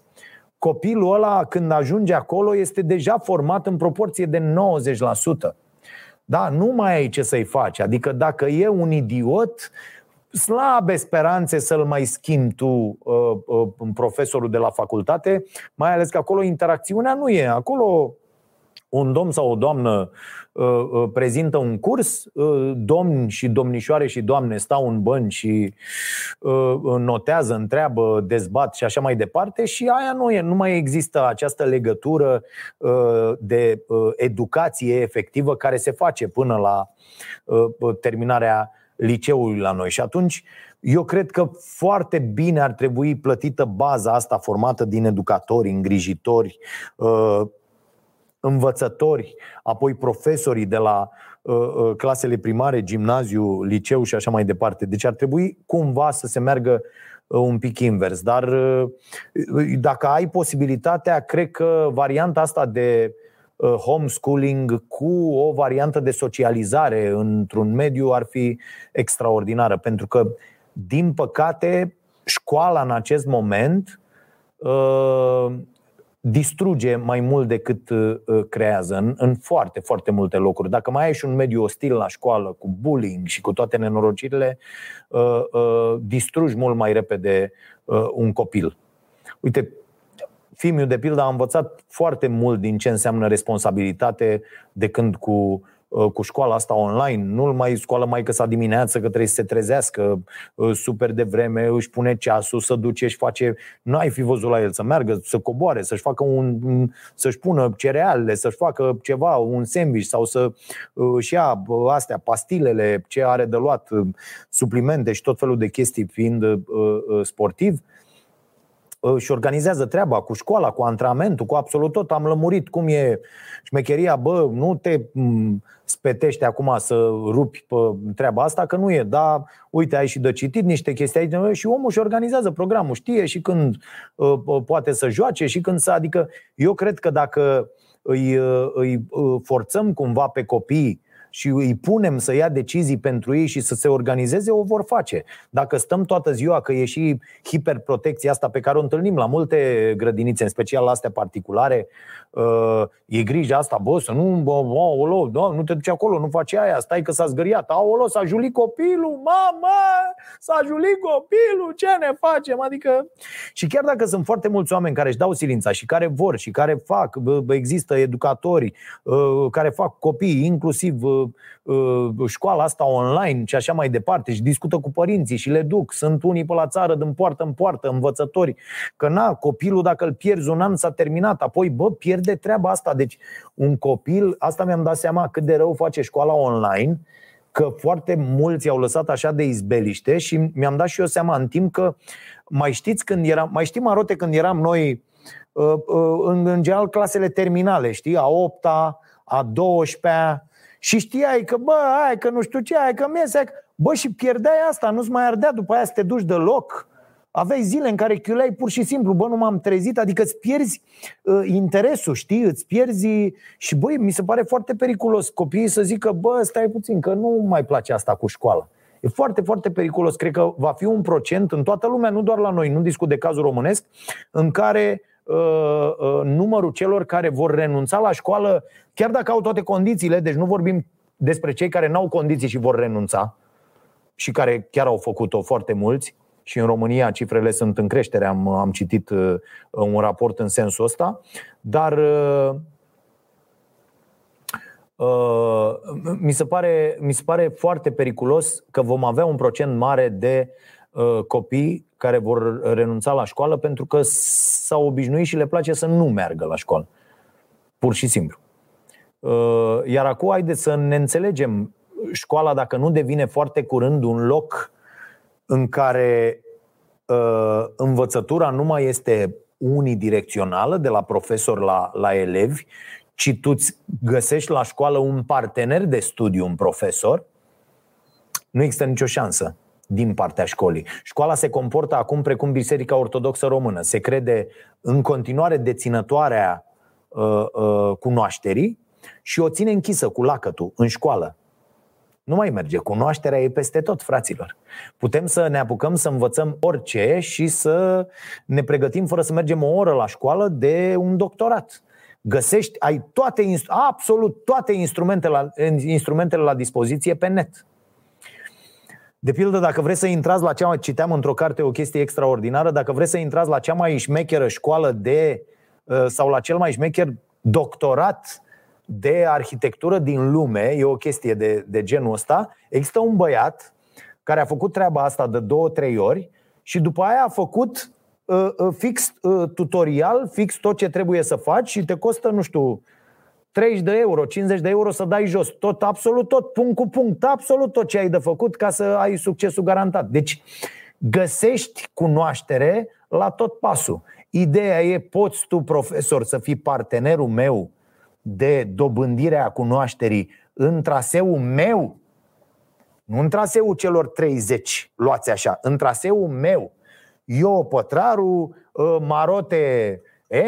Copilul ăla, când ajunge acolo, este deja format în proporție de 90%. Da, nu mai ai ce să-i faci. Adică dacă e un idiot, slabe speranțe să-l mai schimbi tu uh, uh, profesorul de la facultate, mai ales că acolo interacțiunea nu e. Acolo un domn sau o doamnă uh, uh, prezintă un curs, uh, domni și domnișoare și doamne stau în bănci și notează, întreabă, dezbat și așa mai departe și aia nu e, nu mai există această legătură de educație efectivă care se face până la terminarea liceului la noi. Și atunci eu cred că foarte bine ar trebui plătită baza asta formată din educatori, îngrijitori, învățători, apoi profesorii de la uh, uh, clasele primare, gimnaziu, liceu și așa mai departe. Deci ar trebui cumva să se meargă uh, un pic invers. Dar uh, dacă ai posibilitatea, cred că varianta asta de uh, homeschooling cu o variantă de socializare într-un mediu ar fi extraordinară. Pentru că, din păcate, școala în acest moment uh, distruge mai mult decât uh, uh, creează în, în foarte, foarte multe locuri. Dacă mai ai și un mediu ostil la școală, cu bullying și cu toate nenorocirile, uh, distrugi mult mai repede un copil. Uite, Fimiu, de pildă, a învățat foarte mult din ce înseamnă responsabilitate de când cu Uh, cu școala asta online, nu-l mai scoală mai că s-a dimineață, că trebuie să se trezească uh, super de vreme, își pune ceasul, să duce și face. Nu ai fi văzut la el să meargă, să coboare, să-și facă un, să-și pună cerealele, să-și facă ceva, un sandwich sau să își uh, ia astea, pastilele, ce are de luat, suplimente și tot felul de chestii fiind sportiv și organizează treaba cu școala, cu antrenamentul, cu absolut tot. Am lămurit cum e șmecheria, bă, nu te spetește acum să rupi pe treaba asta, că nu e. Da, uite, ai și de citit niște chestii aici și omul și organizează programul, știe și când uh, poate să joace și când să. Adică, eu cred că dacă îi, îi forțăm cumva pe copii și îi punem să ia decizii pentru ei și să se organizeze, o vor face. Dacă stăm toată ziua, că e și hiperprotecția asta pe care o întâlnim la multe grădinițe, în special la astea particulare, uh, e grija asta, bă, să nu, bă, aolo, da, nu te duci acolo, nu faci aia, stai că s-a zgâriat, aolo, s-a julit copilul, mamă, s-a julit copilul, ce ne facem? Adică, și chiar dacă sunt foarte mulți oameni care își dau silința și care vor și care fac, există educatori uh, care fac copii, inclusiv uh, școala asta online și așa mai departe și discută cu părinții și le duc. Sunt unii pe la țară din poartă în poartă, învățători, că na, copilul dacă îl pierzi un an s-a terminat, apoi bă, pierde treaba asta. Deci un copil, asta mi-am dat seama cât de rău face școala online, că foarte mulți au lăsat așa de izbeliște și mi-am dat și eu seama în timp că mai știți când eram, mai știm arote când eram noi în, în general clasele terminale, știi, a 8-a, a 12-a, și știai că, bă, ai că nu știu ce, ai că mese, bă, și pierdeai asta, nu-ți mai ardea, după aia să te duci de loc. Aveai zile în care chiuleai pur și simplu, bă, nu m-am trezit, adică îți pierzi uh, interesul, știi, îți pierzi și, băi, mi se pare foarte periculos copiii să zică, bă, stai puțin, că nu mai place asta cu școala. E foarte, foarte periculos. Cred că va fi un procent în toată lumea, nu doar la noi, nu discut de cazul românesc, în care Uh, uh, numărul celor care vor renunța la școală, chiar dacă au toate condițiile, deci nu vorbim despre cei care n-au condiții și vor renunța și care chiar au făcut-o foarte mulți, și în România cifrele sunt în creștere, am, am citit uh, un raport în sensul ăsta, dar uh, uh, mi, se pare, mi se pare foarte periculos că vom avea un procent mare de uh, copii care vor renunța la școală pentru că s-au obișnuit și le place să nu meargă la școală. Pur și simplu. Uh, iar acum, haideți să ne înțelegem. Școala, dacă nu devine foarte curând un loc în care uh, învățătura nu mai este unidirecțională de la profesor la, la elevi, ci tu îți găsești la școală un partener de studiu, un profesor, nu există nicio șansă din partea școlii. Școala se comportă acum precum Biserica Ortodoxă Română. Se crede în continuare deținătoarea uh, uh, cunoașterii și o ține închisă cu lacătul în școală. Nu mai merge. Cunoașterea e peste tot, fraților. Putem să ne apucăm să învățăm orice și să ne pregătim fără să mergem o oră la școală de un doctorat. Găsești, ai toate, absolut toate instrumentele la, instrumentele la dispoziție pe net. De pildă, dacă vreți să intrați la cea mai, citeam într-o carte o chestie extraordinară, dacă vreți să intrați la cea mai șmecheră școală de, uh, sau la cel mai șmecher doctorat de arhitectură din lume, e o chestie de, de genul ăsta, există un băiat care a făcut treaba asta de două, trei ori și după aia a făcut uh, uh, fix uh, tutorial, fix tot ce trebuie să faci și te costă, nu știu, 30 de euro, 50 de euro să dai jos. Tot, absolut tot, punct cu punct, absolut tot ce ai de făcut ca să ai succesul garantat. Deci găsești cunoaștere la tot pasul. Ideea e, poți tu, profesor, să fii partenerul meu de dobândire a cunoașterii în traseul meu, nu în traseul celor 30, luați așa, în traseul meu. Eu, Pătraru, ă, Marote,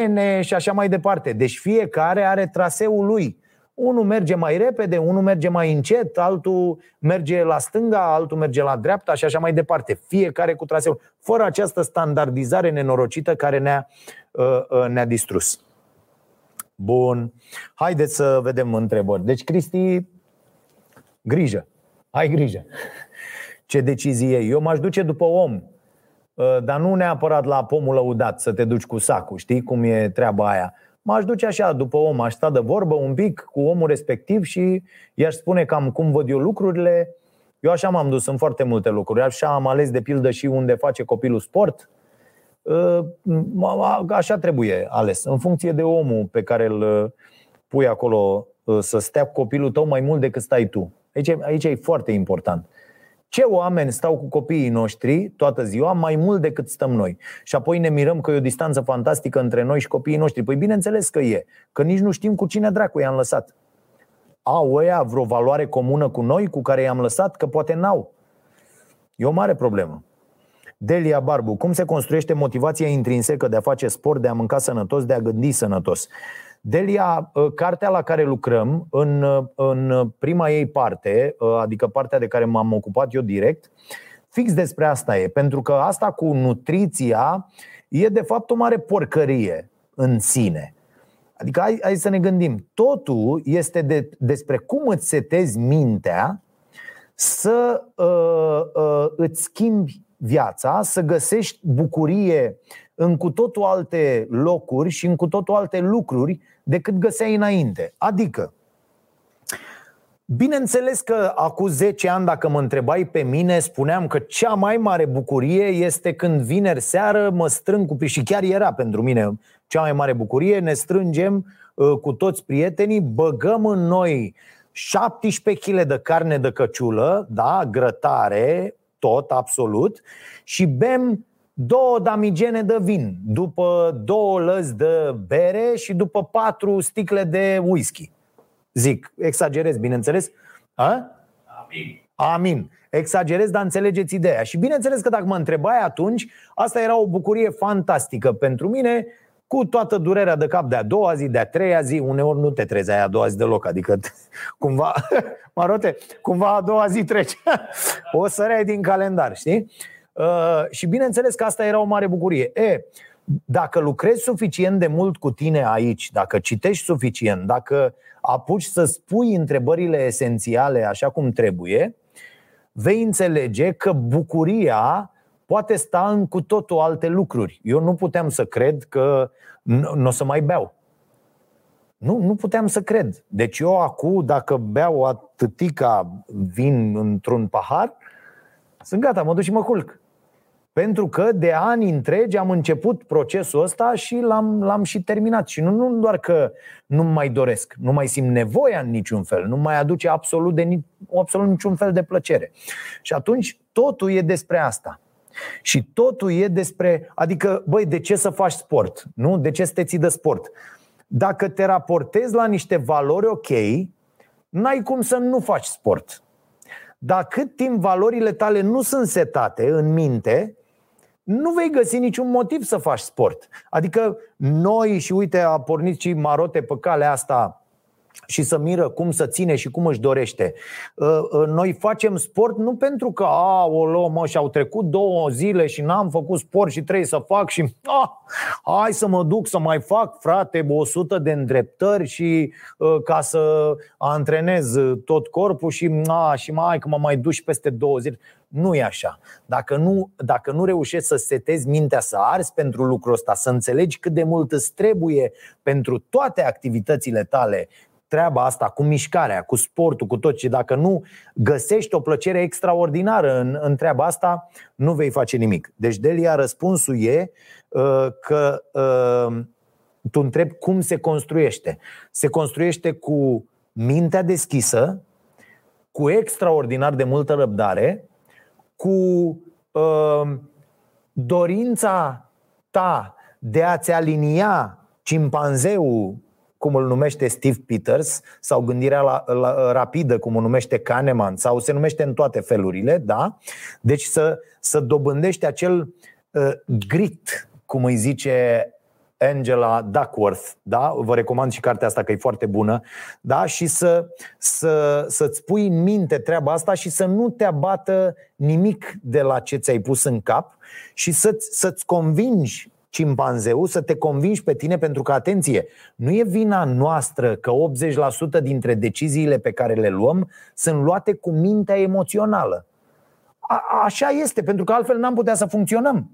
N și așa mai departe. Deci fiecare are traseul lui. Unul merge mai repede, unul merge mai încet, altul merge la stânga, altul merge la dreapta și așa mai departe. Fiecare cu traseul. Fără această standardizare nenorocită care ne-a, uh, uh, ne-a distrus. Bun. Haideți să vedem întrebări. Deci, Cristi, grijă. Ai grijă. Ce decizie e? Eu m-aș duce după om. Uh, dar nu neapărat la pomul lăudat să te duci cu sacul, știi cum e treaba aia. M-aș duce așa după om, aș sta de vorbă un pic cu omul respectiv și i-aș spune cam cum văd eu lucrurile. Eu așa m-am dus în foarte multe lucruri. Așa am ales de pildă și unde face copilul sport. Uh, așa trebuie ales, în funcție de omul pe care îl uh, pui acolo să stea copilul tău mai mult decât stai tu. Aici, aici e foarte important. Ce oameni stau cu copiii noștri toată ziua mai mult decât stăm noi? Și apoi ne mirăm că e o distanță fantastică între noi și copiii noștri. Păi bineînțeles că e, că nici nu știm cu cine dracu i-am lăsat. Au ăia vreo valoare comună cu noi, cu care i-am lăsat? Că poate n-au. E o mare problemă. Delia Barbu, cum se construiește motivația intrinsecă de a face sport, de a mânca sănătos, de a gândi sănătos? Delia, ă, cartea la care lucrăm, în, în prima ei parte, ă, adică partea de care m-am ocupat eu direct, fix despre asta e. Pentru că asta cu nutriția e de fapt o mare porcărie în sine. Adică hai, hai să ne gândim. Totul este de, despre cum îți setezi mintea să uh, uh, îți schimbi viața, să găsești bucurie în cu totul alte locuri și în cu totul alte lucruri decât găseai înainte. Adică, Bineînțeles că acum 10 ani, dacă mă întrebai pe mine, spuneam că cea mai mare bucurie este când vineri seară mă strâng cu și chiar era pentru mine cea mai mare bucurie, ne strângem uh, cu toți prietenii, băgăm în noi 17 kg de carne de căciulă, da, grătare, tot, absolut, și bem două damigene de vin, după două lăzi de bere și după patru sticle de whisky. Zic, exagerez, bineînțeles? A? Amin. Amin. Exagerez, dar înțelegeți ideea. Și bineînțeles că dacă mă întrebai atunci, asta era o bucurie fantastică pentru mine, cu toată durerea de cap de a doua zi, de a treia zi, uneori nu te trezeai a doua zi deloc, adică cumva, Marote, cumva a doua zi trece, o săreai din calendar, știi? Uh, și bineînțeles că asta era o mare bucurie. E, dacă lucrezi suficient de mult cu tine aici, dacă citești suficient, dacă apuci să spui întrebările esențiale așa cum trebuie, vei înțelege că bucuria poate sta în cu totul alte lucruri. Eu nu puteam să cred că nu o să mai beau. Nu, nu puteam să cred. Deci eu acum, dacă beau atâtica vin într-un pahar, sunt gata, mă duc și mă culc. Pentru că de ani întregi am început procesul ăsta și l-am, l-am și terminat. Și nu, nu doar că nu mai doresc, nu mai simt nevoia în niciun fel, nu mai aduce absolut, de, absolut niciun fel de plăcere. Și atunci totul e despre asta. Și totul e despre, adică, băi, de ce să faci sport? Nu? De ce să te ții de sport? Dacă te raportezi la niște valori ok, n-ai cum să nu faci sport. Dar cât timp valorile tale nu sunt setate în minte, nu vei găsi niciun motiv să faci sport. Adică noi, și uite, a pornit și Marote pe calea asta și să miră cum să ține și cum își dorește. Ă, ă, noi facem sport nu pentru că, a, o luăm, mă, și au trecut două zile și n-am făcut sport și trebuie să fac și, a, hai să mă duc să mai fac, frate, 100 de îndreptări și a, ca să antrenez tot corpul și, a, și mai, că mă mai duci peste două zile. Nu e așa. Dacă nu, dacă nu reușești să setezi mintea, să arzi pentru lucrul ăsta, să înțelegi cât de mult îți trebuie pentru toate activitățile tale treaba asta cu mișcarea, cu sportul, cu tot. Și dacă nu găsești o plăcere extraordinară în, în treaba asta, nu vei face nimic. Deci Delia, răspunsul e uh, că uh, tu întrebi cum se construiește. Se construiește cu mintea deschisă, cu extraordinar de multă răbdare, cu uh, dorința ta de a-ți alinia cimpanzeul, cum îl numește Steve Peters, sau gândirea la, la, rapidă, cum o numește Kahneman, sau se numește în toate felurile, da? Deci să, să dobândești acel uh, grit, cum îi zice Angela Duckworth, da? Vă recomand și cartea asta că e foarte bună, da? Și să, să, să-ți pui în minte treaba asta și să nu te abată nimic de la ce ți-ai pus în cap și să-ți, să-ți convingi cimpanzeu să te convingi pe tine pentru că, atenție, nu e vina noastră că 80% dintre deciziile pe care le luăm sunt luate cu mintea emoțională. A- așa este, pentru că altfel n-am putea să funcționăm.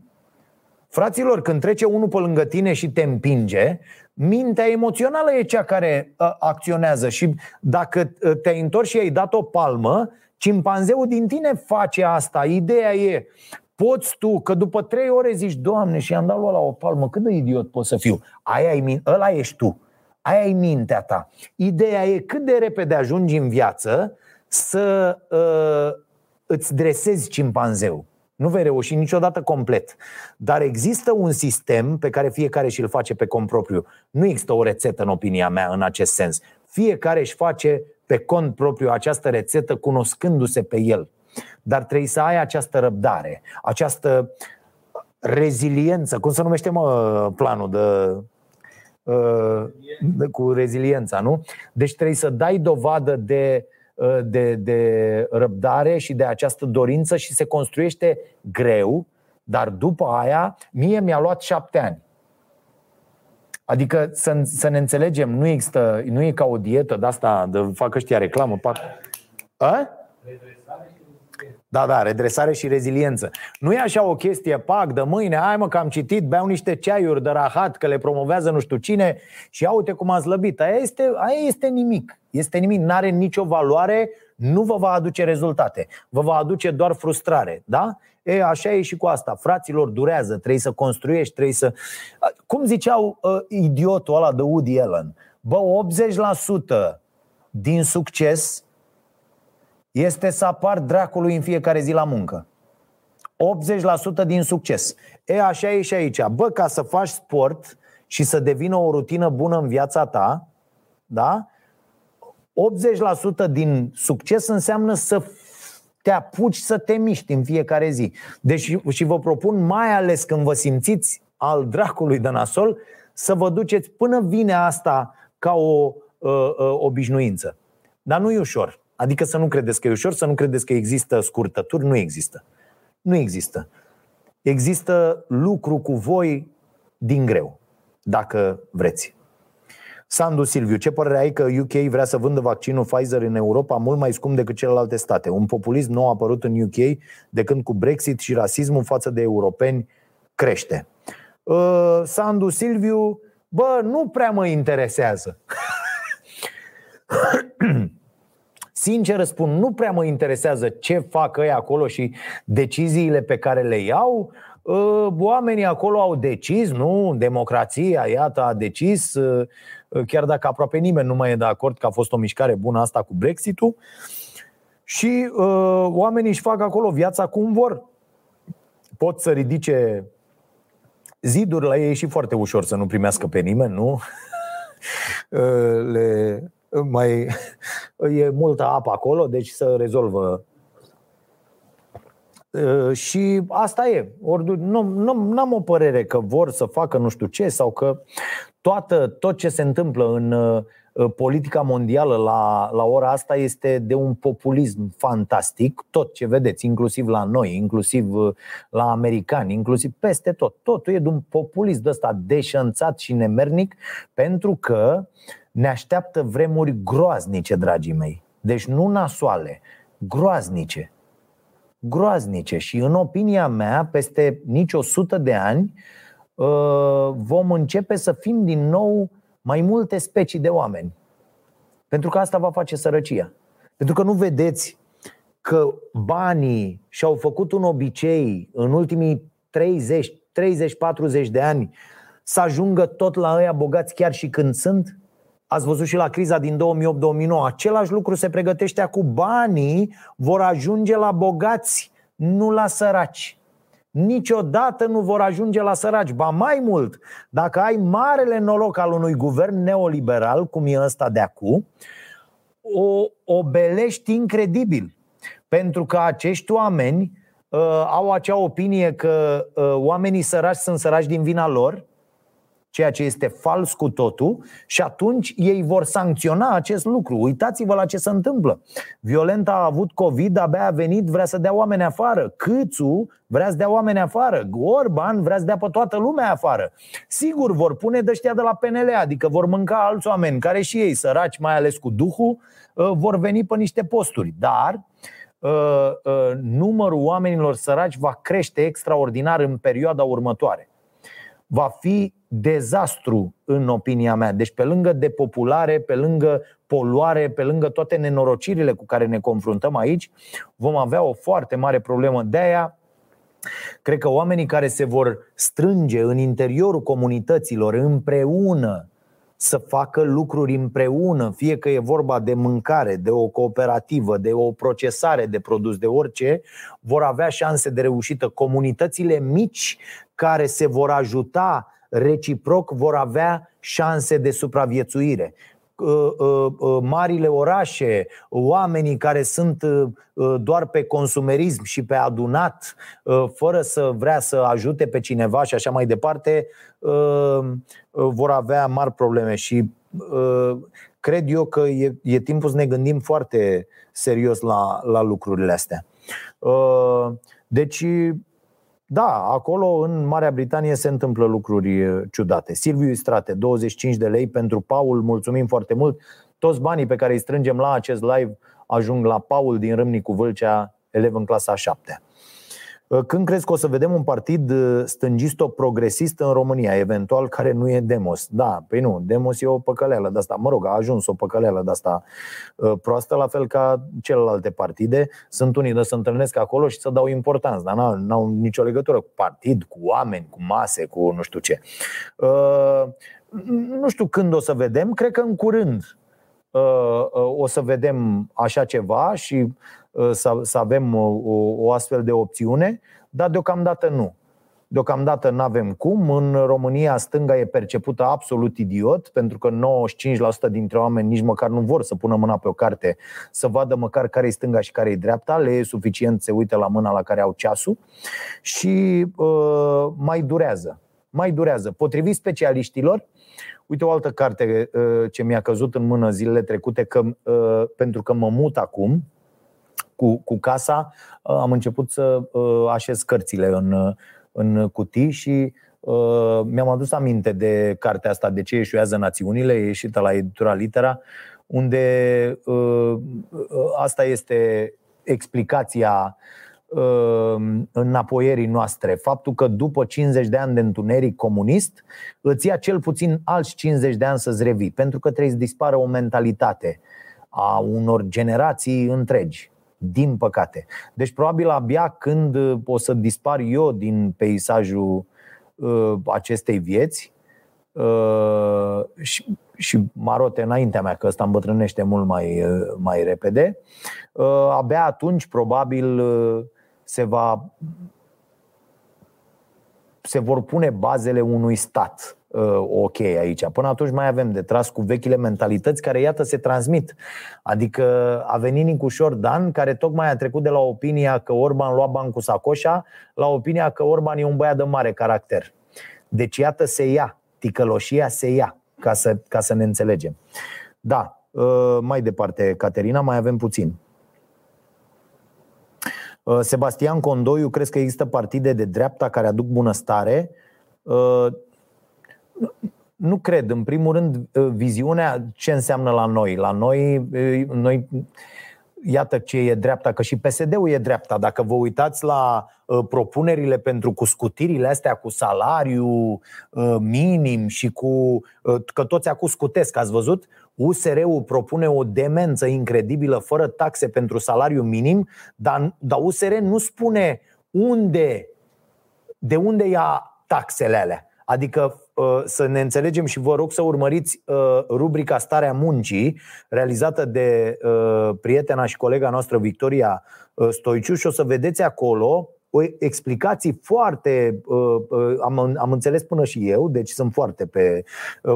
Fraților, când trece unul pe lângă tine și te împinge, mintea emoțională e cea care uh, acționează și dacă uh, te-ai întors și ai dat o palmă, cimpanzeul din tine face asta. Ideea e, poți tu, că după trei ore zici, Doamne, și am dat la o palmă, cât de idiot pot să fiu? Aia e, ăla ești tu. Aia e mintea ta. Ideea e cât de repede ajungi în viață să uh, îți dresezi cimpanzeu. Nu vei reuși niciodată complet. Dar există un sistem pe care fiecare și-l face pe cont propriu. Nu există o rețetă, în opinia mea, în acest sens. Fiecare își face pe cont propriu această rețetă cunoscându-se pe el. Dar trebuie să ai această răbdare, această reziliență. Cum se numește, mă, planul de, de, cu reziliența, nu? Deci trebuie să dai dovadă de Uh, de, de răbdare și de această dorință și se construiește greu, dar după aia, mie mi-a luat șapte ani. Adică să, să ne înțelegem, nu există, nu e ca o dietă de asta, de fac ăștia reclamă. Pac... A? Da, da, redresare și reziliență. Nu e așa o chestie, pac, de mâine, hai mă că am citit, beau niște ceaiuri de rahat, că le promovează nu știu cine și ia uite cum a slăbit. Aia este, aia este nimic. Este nimic, nu are nicio valoare, nu vă va aduce rezultate. Vă va aduce doar frustrare, da? E, așa e și cu asta. Fraților, durează, trebuie să construiești, trebuie să... Cum ziceau uh, idiotul ăla de Woody Allen, bă, 80% din succes este să apar dracului în fiecare zi la muncă. 80% din succes. E, așa e și aici. Bă, ca să faci sport și să devină o rutină bună în viața ta, da? 80% din succes înseamnă să te apuci să te miști în fiecare zi. Deci și vă propun, mai ales când vă simțiți al dracului de nasol, să vă duceți până vine asta ca o uh, uh, obișnuință. Dar nu e ușor. Adică să nu credeți că e ușor, să nu credeți că există scurtături. Nu există. Nu există. Există lucru cu voi din greu, dacă vreți. Sandu Silviu, ce părere ai că UK vrea să vândă vaccinul Pfizer în Europa mult mai scump decât celelalte state? Un populism nou apărut în UK de când cu Brexit și rasismul față de europeni crește. Uh, Sandu Silviu, bă, nu prea mă interesează. Sincer spun, nu prea mă interesează ce fac ei acolo și deciziile pe care le iau. Ă, oamenii acolo au decis, nu? Democrația, iată, a decis, ă, chiar dacă aproape nimeni nu mai e de acord că a fost o mișcare bună asta cu Brexit-ul. Și uh, oamenii își fac acolo viața cum vor. Pot să ridice ziduri la ei și foarte ușor să nu primească pe nimeni, nu? Le mai e multă apă acolo, deci să rezolvă. Și asta e. Ori nu, nu am o părere că vor să facă nu știu ce sau că toată, tot ce se întâmplă în politica mondială la, la ora asta este de un populism fantastic. Tot ce vedeți, inclusiv la noi, inclusiv la americani, inclusiv peste tot. Totul e de un populism de ăsta deșanțat și nemernic pentru că ne așteaptă vremuri groaznice, dragii mei. Deci nu nasoale, groaznice. Groaznice. Și în opinia mea, peste nici o sută de ani, uh, vom începe să fim din nou mai multe specii de oameni. Pentru că asta va face sărăcia. Pentru că nu vedeți că banii și-au făcut un obicei în ultimii 30, 30-40 de ani să ajungă tot la ăia bogați chiar și când sunt? Ați văzut și la criza din 2008-2009. Același lucru se pregătește cu banii vor ajunge la bogați, nu la săraci. Niciodată nu vor ajunge la săraci. Ba mai mult, dacă ai marele noroc al unui guvern neoliberal, cum e ăsta de acum, o obelești incredibil. Pentru că acești oameni uh, au acea opinie că uh, oamenii săraci sunt săraci din vina lor ceea ce este fals cu totul și atunci ei vor sancționa acest lucru. Uitați-vă la ce se întâmplă. Violenta a avut COVID, abia a venit, vrea să dea oameni afară. Câțu vrea să dea oameni afară. Orban vrea să dea pe toată lumea afară. Sigur, vor pune dăștia de la PNL, adică vor mânca alți oameni care și ei, săraci, mai ales cu Duhul, uh, vor veni pe niște posturi. Dar uh, uh, numărul oamenilor săraci va crește extraordinar în perioada următoare va fi dezastru în opinia mea. Deci pe lângă depopulare, pe lângă poluare, pe lângă toate nenorocirile cu care ne confruntăm aici, vom avea o foarte mare problemă. De aia cred că oamenii care se vor strânge în interiorul comunităților împreună să facă lucruri împreună, fie că e vorba de mâncare, de o cooperativă, de o procesare de produs, de orice, vor avea șanse de reușită. Comunitățile mici care se vor ajuta reciproc vor avea șanse de supraviețuire uh, uh, uh, marile orașe, oamenii care sunt doar pe consumerism și pe adunat, fără să vrea să ajute pe cineva și așa mai departe, vor avea mari probleme și cred eu că e, e timpul să ne gândim foarte serios la, la lucrurile astea. Deci da, acolo în Marea Britanie se întâmplă lucruri ciudate. Silviu Istrate, 25 de lei pentru Paul, mulțumim foarte mult. Toți banii pe care îi strângem la acest live ajung la Paul din Râmnicu Vâlcea, elev în clasa 7. Uh, când crezi că o să vedem un partid uh, stângisto-progresist în România, eventual care nu e Demos? Da, păi nu, Demos e o păcăleală de asta, mă rog, a ajuns o păcăleală de asta uh, proastă, la fel ca celelalte partide. Sunt unii de să întâlnesc acolo și să dau importanță, dar n-au, n-au nicio legătură cu partid, cu oameni, cu mase, cu nu știu ce. Nu știu când o să vedem, cred că în curând o să vedem așa ceva și Uh, să, să avem o, o astfel de opțiune, dar deocamdată nu. Deocamdată nu avem cum. În România stânga e percepută absolut idiot, pentru că 95% dintre oameni nici măcar nu vor să pună mâna pe o carte, să vadă măcar care e stânga și care e dreapta, le e suficient să uite la mâna la care au ceasul și uh, mai durează. Mai durează. Potrivit specialiștilor, Uite o altă carte uh, ce mi-a căzut în mână zilele trecute, că, uh, pentru că mă mut acum, cu, cu casa, uh, am început să uh, așez cărțile în, în cutii și uh, mi-am adus aminte de cartea asta, De ce eșuează națiunile, e ieșită la editura Litera, unde asta este explicația înapoierii noastre. Faptul că după 50 de ani de întuneric comunist, îți ia cel puțin alți 50 de ani să-ți revii, pentru că trebuie să dispară o mentalitate a unor generații întregi din păcate. Deci probabil abia când uh, o să dispar eu din peisajul uh, acestei vieți uh, și, și marote înaintea mea, că ăsta îmbătrânește mult mai, uh, mai repede, uh, abia atunci probabil uh, se va se vor pune bazele unui stat uh, ok aici. Până atunci mai avem de tras cu vechile mentalități care, iată, se transmit. Adică a venit Nicușor Dan, care tocmai a trecut de la opinia că Orban lua bani cu sacoșa la opinia că Orban e un băiat de mare caracter. Deci, iată, se ia. Ticăloșia se ia, ca să, ca să ne înțelegem. Da, uh, mai departe, Caterina, mai avem puțin. Uh, Sebastian Condoiu, crezi că există partide de dreapta care aduc bunăstare? Uh, nu cred. În primul rând, uh, viziunea ce înseamnă la noi. La noi, noi iată ce e dreapta, că și PSD-ul e dreapta. Dacă vă uitați la uh, propunerile pentru cuscutirile astea cu salariu uh, minim și cu. Uh, că toți acum scutesc, ați văzut? USR-ul propune o demență incredibilă, fără taxe pentru salariu minim, dar, dar USR nu spune unde, de unde ia taxele alea. Adică uh, să ne înțelegem și vă rog să urmăriți uh, rubrica Starea Muncii, realizată de uh, prietena și colega noastră Victoria Stoiciuș și o să vedeți acolo o explicații foarte, am, am înțeles până și eu, deci sunt foarte, pe,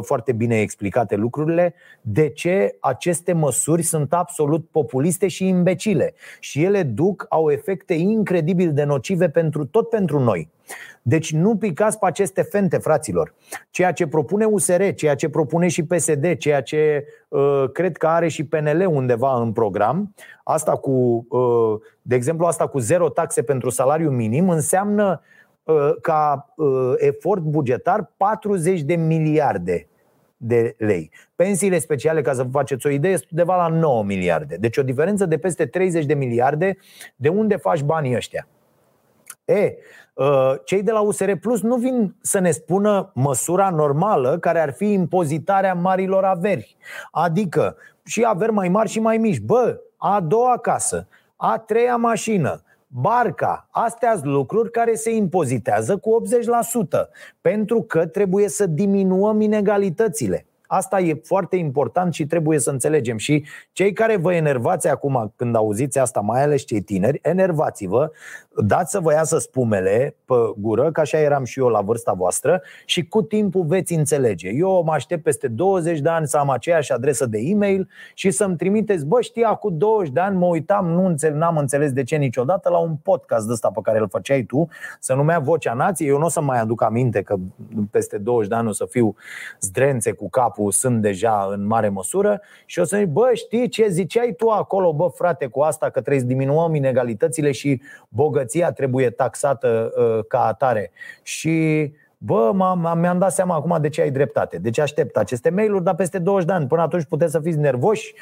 foarte bine explicate lucrurile, de ce aceste măsuri sunt absolut populiste și imbecile. Și ele duc, au efecte incredibil de nocive pentru tot pentru noi. Deci nu picați pe aceste fente, fraților. Ceea ce propune USR, ceea ce propune și PSD, ceea ce uh, cred că are și PNL undeva în program, asta cu, uh, de exemplu, asta cu zero taxe pentru salariu minim, înseamnă uh, ca uh, efort bugetar 40 de miliarde de lei. Pensiile speciale, ca să vă faceți o idee, sunt undeva la 9 miliarde. Deci o diferență de peste 30 de miliarde. De unde faci banii ăștia? E, Uh, cei de la USR Plus nu vin să ne spună măsura normală care ar fi impozitarea marilor averi. Adică și averi mai mari și mai mici. Bă, a doua casă, a treia mașină, barca, astea sunt lucruri care se impozitează cu 80%, pentru că trebuie să diminuăm inegalitățile. Asta e foarte important și trebuie să înțelegem. Și cei care vă enervați acum când auziți asta, mai ales cei tineri, enervați-vă, dați să vă iasă spumele pe gură, că așa eram și eu la vârsta voastră și cu timpul veți înțelege. Eu mă aștept peste 20 de ani să am aceeași adresă de e-mail și să-mi trimiteți, bă, știi, acum 20 de ani mă uitam, nu înțeleg, n-am înțeles de ce niciodată, la un podcast de ăsta pe care îl făceai tu, să numea Vocea Nației. Eu nu o să mai aduc aminte că peste 20 de ani o să fiu zdrențe cu capul, sunt deja în mare măsură și o să zic, bă, știi ce ziceai tu acolo, bă, frate, cu asta, că trebuie să diminuăm inegalitățile și bogă bogăția trebuie taxată uh, ca atare. Și Bă, m-am, mi-am dat seama acum de ce ai dreptate. Deci aștept aceste mail-uri, dar peste 20 de ani. Până atunci puteți să fiți nervoși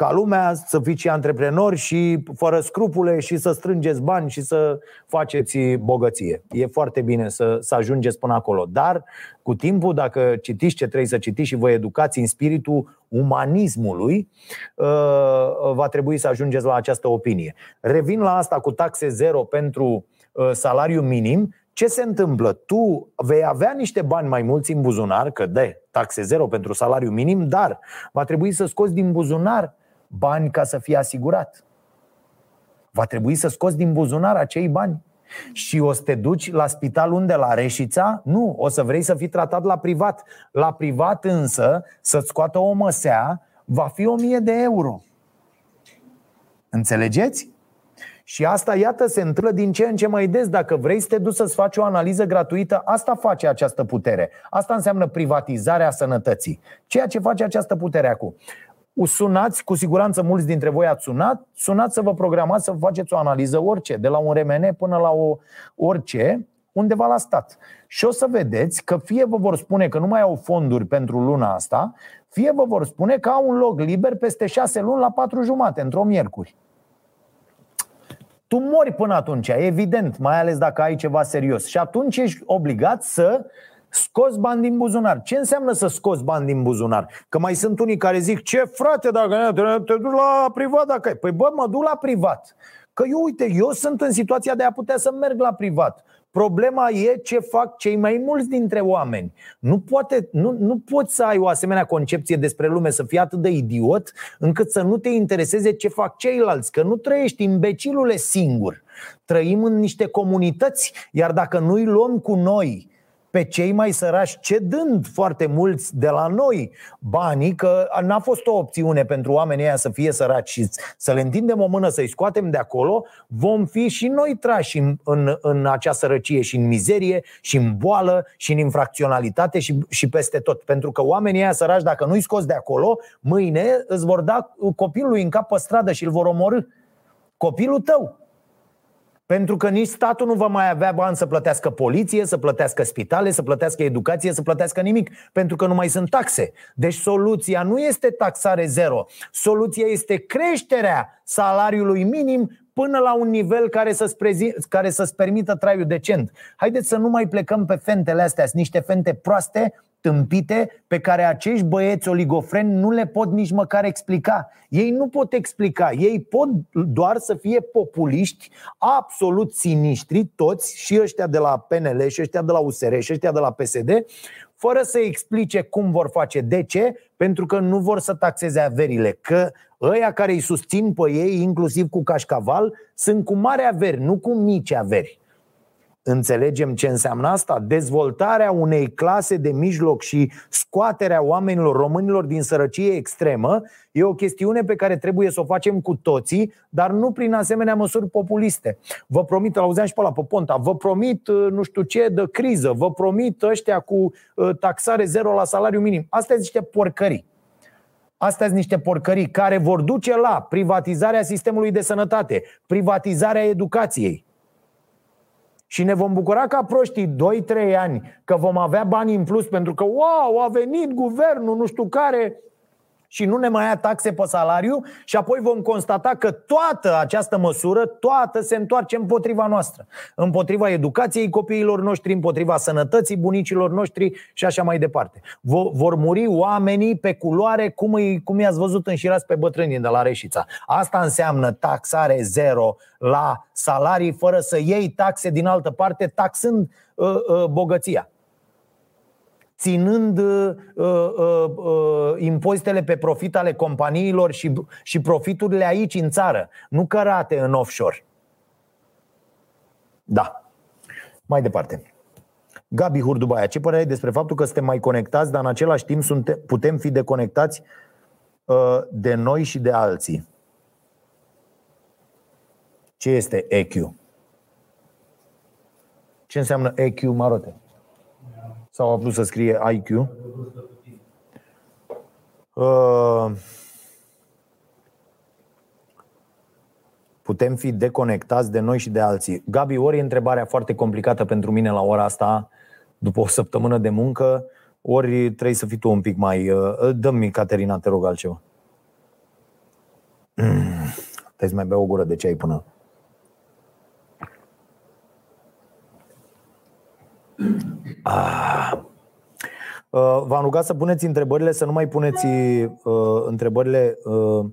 ca lumea, să fiți și antreprenori și fără scrupule și să strângeți bani și să faceți bogăție. E foarte bine să, să ajungeți până acolo. Dar cu timpul, dacă citiți ce trebuie să citiți și vă educați în spiritul umanismului, uh, va trebui să ajungeți la această opinie. Revin la asta cu taxe zero pentru uh, salariu minim. Ce se întâmplă? Tu vei avea niște bani mai mulți în buzunar, că de taxe zero pentru salariu minim, dar va trebui să scoți din buzunar bani ca să fii asigurat. Va trebui să scoți din buzunar acei bani. Și o să te duci la spital unde? La Reșița? Nu, o să vrei să fii tratat la privat. La privat însă, să-ți scoată o măsea, va fi 1000 de euro. Înțelegeți? Și asta, iată, se întâmplă din ce în ce mai des. Dacă vrei să te duci să-ți faci o analiză gratuită, asta face această putere. Asta înseamnă privatizarea sănătății. Ceea ce face această putere acum sunați, cu siguranță mulți dintre voi ați sunat, sunați să vă programați să faceți o analiză orice, de la un RMN până la o orice, undeva la stat. Și o să vedeți că fie vă vor spune că nu mai au fonduri pentru luna asta, fie vă vor spune că au un loc liber peste șase luni la patru jumate, într-o miercuri. Tu mori până atunci, evident, mai ales dacă ai ceva serios. Și atunci ești obligat să Scoți bani din buzunar. Ce înseamnă să scoți bani din buzunar? Că mai sunt unii care zic, ce frate, dacă te duci la privat, dacă ai. Păi bă, mă duc la privat. Că eu, uite, eu sunt în situația de a putea să merg la privat. Problema e ce fac cei mai mulți dintre oameni. Nu, poate, nu, nu poți să ai o asemenea concepție despre lume, să fii atât de idiot, încât să nu te intereseze ce fac ceilalți, că nu trăiești imbecilule singur. Trăim în niște comunități, iar dacă nu-i luăm cu noi pe cei mai sărași, cedând foarte mulți de la noi banii, că n-a fost o opțiune pentru oamenii ăia să fie săraci și să le întindem o mână, să-i scoatem de acolo, vom fi și noi trași în, în, în acea sărăcie și în mizerie și în boală și în infracționalitate și, și peste tot. Pentru că oamenii ăia săraci, dacă nu-i scoți de acolo, mâine îți vor da copilului în cap pe stradă și îl vor omorâ. Copilul tău. Pentru că nici statul nu va mai avea bani să plătească poliție, să plătească spitale, să plătească educație, să plătească nimic, pentru că nu mai sunt taxe. Deci soluția nu este taxare zero. Soluția este creșterea salariului minim până la un nivel care să-ți, prezi, care să-ți permită traiul decent. Haideți să nu mai plecăm pe fentele astea, sunt niște fente proaste tâmpite pe care acești băieți oligofreni nu le pot nici măcar explica. Ei nu pot explica, ei pot doar să fie populiști absolut siniștri, toți, și ăștia de la PNL, și ăștia de la USR, și ăștia de la PSD, fără să explice cum vor face. De ce? Pentru că nu vor să taxeze averile. Că ăia care îi susțin pe ei, inclusiv cu cașcaval, sunt cu mari averi, nu cu mici averi. Înțelegem ce înseamnă asta? Dezvoltarea unei clase de mijloc și scoaterea oamenilor românilor din sărăcie extremă e o chestiune pe care trebuie să o facem cu toții, dar nu prin asemenea măsuri populiste. Vă promit, îl auzeam și pe la pe Ponta, vă promit uh, nu știu ce de criză, vă promit ăștia cu uh, taxare zero la salariu minim. Astea sunt niște porcării. Astea sunt niște porcării care vor duce la privatizarea sistemului de sănătate, privatizarea educației, și ne vom bucura ca proștii 2-3 ani că vom avea bani în plus pentru că, wow, a venit guvernul, nu știu care, și nu ne mai ia taxe pe salariu și apoi vom constata că toată această măsură, toată se întoarce împotriva noastră. Împotriva educației copiilor noștri, împotriva sănătății bunicilor noștri și așa mai departe. Vor muri oamenii pe culoare cum, îi, cum i-ați văzut înșirați pe bătrânii de la Reșița. Asta înseamnă taxare zero la salarii fără să iei taxe din altă parte, taxând uh, uh, bogăția ținând uh, uh, uh, impozitele pe profit ale companiilor și, și profiturile aici în țară, nu cărate în offshore. Da. Mai departe. Gabi Hurdubaia, ce părere ai despre faptul că suntem mai conectați, dar în același timp suntem, putem fi deconectați uh, de noi și de alții? Ce este EQ? Ce înseamnă EQ, Marote? Sau a vrut să scrie IQ? Uh, putem fi deconectați de noi și de alții. Gabi, ori e întrebarea foarte complicată pentru mine la ora asta, după o săptămână de muncă, ori trebuie să fii tu un pic mai... Uh, dă-mi, Caterina, te rog altceva. Mm, trebuie să mai bea o gură de ceai până... Ah. Uh, v-am rugat să puneți întrebările, să nu mai puneți uh, întrebările uh,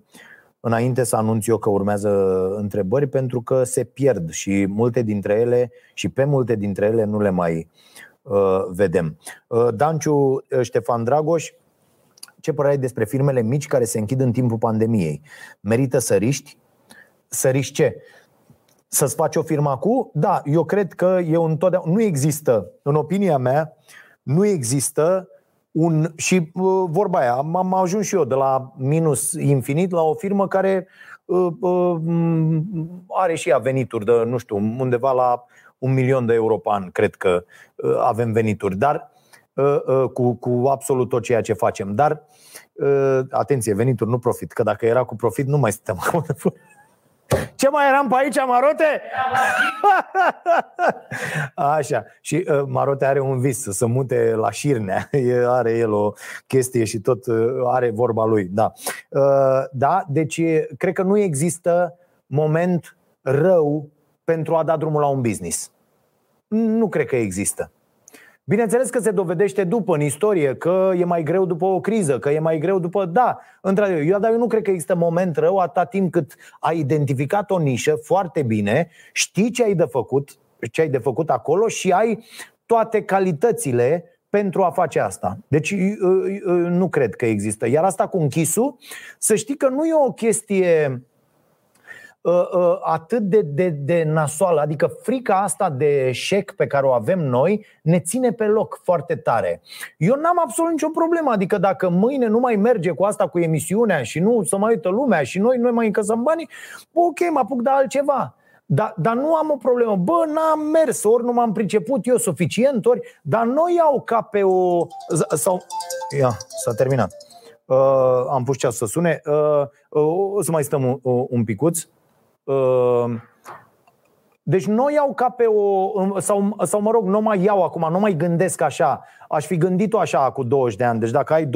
înainte să anunț eu că urmează întrebări, pentru că se pierd și multe dintre ele și pe multe dintre ele nu le mai uh, vedem. Uh, Danciu uh, Ștefan Dragoș, ce părere ai despre firmele mici care se închid în timpul pandemiei? Merită să riști? Să riști ce? Să-ți faci o firmă cu? Da, eu cred că eu întotdeauna. Nu există, în opinia mea, nu există un. Și uh, vorba aia, am, am ajuns și eu de la minus infinit la o firmă care uh, uh, are și ea venituri de, nu știu, undeva la un milion de euro pe an, cred că uh, avem venituri. Dar uh, uh, cu, cu absolut tot ceea ce facem. Dar, uh, atenție, venituri, nu profit, că dacă era cu profit, nu mai stăm acum. Ce mai eram pe aici, Marote? Așa. Și uh, Marote are un vis să se mute la șirnea. are el o chestie și tot uh, are vorba lui. Da. Uh, da, deci cred că nu există moment rău pentru a da drumul la un business. Nu cred că există. Bineînțeles că se dovedește după în istorie că e mai greu după o criză, că e mai greu după. Da, într-adevăr, eu, dar eu nu cred că există moment rău atâta timp cât ai identificat o nișă foarte bine, știi ce ai de făcut, ce ai de făcut acolo și ai toate calitățile pentru a face asta. Deci nu cred că există. Iar asta cu închisul, să știi că nu e o chestie Uh, uh, atât de, de, de nasoală. Adică frica asta de eșec pe care o avem noi ne ține pe loc foarte tare. Eu n-am absolut nicio problemă. Adică dacă mâine nu mai merge cu asta cu emisiunea și nu să mai uită lumea și noi nu mai încăsăm banii, ok, mă apuc de altceva. Dar, dar nu am o problemă. Bă, n-am mers, ori nu m-am priceput eu suficient, ori. Dar nu iau ca pe o. Sau. Ia, s-a terminat. Uh, am pus ceas să sune. Uh, uh, o să mai stăm un, un picuț. Ehm, Deci nu iau ca pe o. Sau, sau mă rog, nu mai iau acum, nu mai gândesc așa. Aș fi gândit-o așa cu 20 de ani. Deci dacă ai 20-25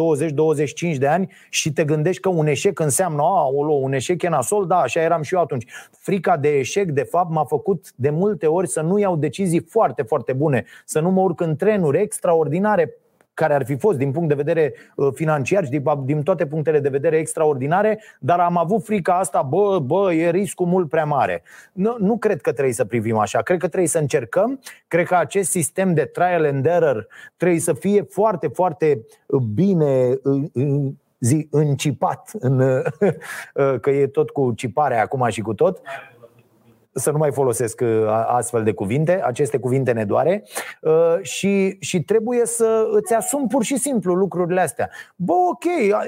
de ani și te gândești că un eșec înseamnă, a, olo, un eșec e nasol, da, așa eram și eu atunci. Frica de eșec, de fapt, m-a făcut de multe ori să nu iau decizii foarte, foarte bune, să nu mă urc în trenuri extraordinare care ar fi fost din punct de vedere uh, financiar și din toate punctele de vedere extraordinare, dar am avut frica asta, bă, bă, e riscul mult prea mare. Nu, nu cred că trebuie să privim așa, cred că trebuie să încercăm, cred că acest sistem de trial and error trebuie să fie foarte, foarte uh, bine uh, zi, încipat, în, că e tot cu cipare acum și cu tot să nu mai folosesc uh, astfel de cuvinte, aceste cuvinte ne doare uh, și, și trebuie să îți asumi pur și simplu lucrurile astea. Bă, ok,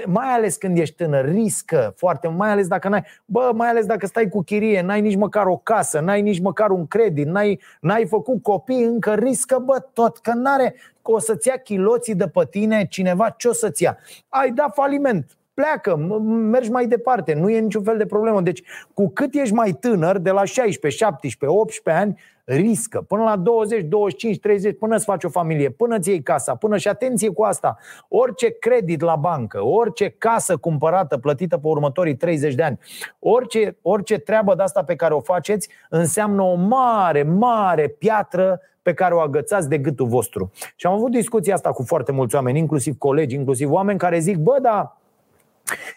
mai ales când ești tânăr, riscă foarte, mai ales dacă n-ai, bă, mai ales dacă stai cu chirie, n-ai nici măcar o casă, n-ai nici măcar un credit, n-ai, n-ai făcut copii, încă riscă, bă, tot, că n-are, că o să-ți ia chiloții de pe tine cineva, ce o să-ți ia? Ai dat faliment, pleacă, mergi mai departe, nu e niciun fel de problemă. Deci, cu cât ești mai tânăr, de la 16, 17, 18 ani, riscă. Până la 20, 25, 30, până îți faci o familie, până îți iei casa, până și atenție cu asta, orice credit la bancă, orice casă cumpărată, plătită pe următorii 30 de ani, orice, orice treabă de asta pe care o faceți, înseamnă o mare, mare piatră pe care o agățați de gâtul vostru. Și am avut discuția asta cu foarte mulți oameni, inclusiv colegi, inclusiv oameni care zic, bă, da,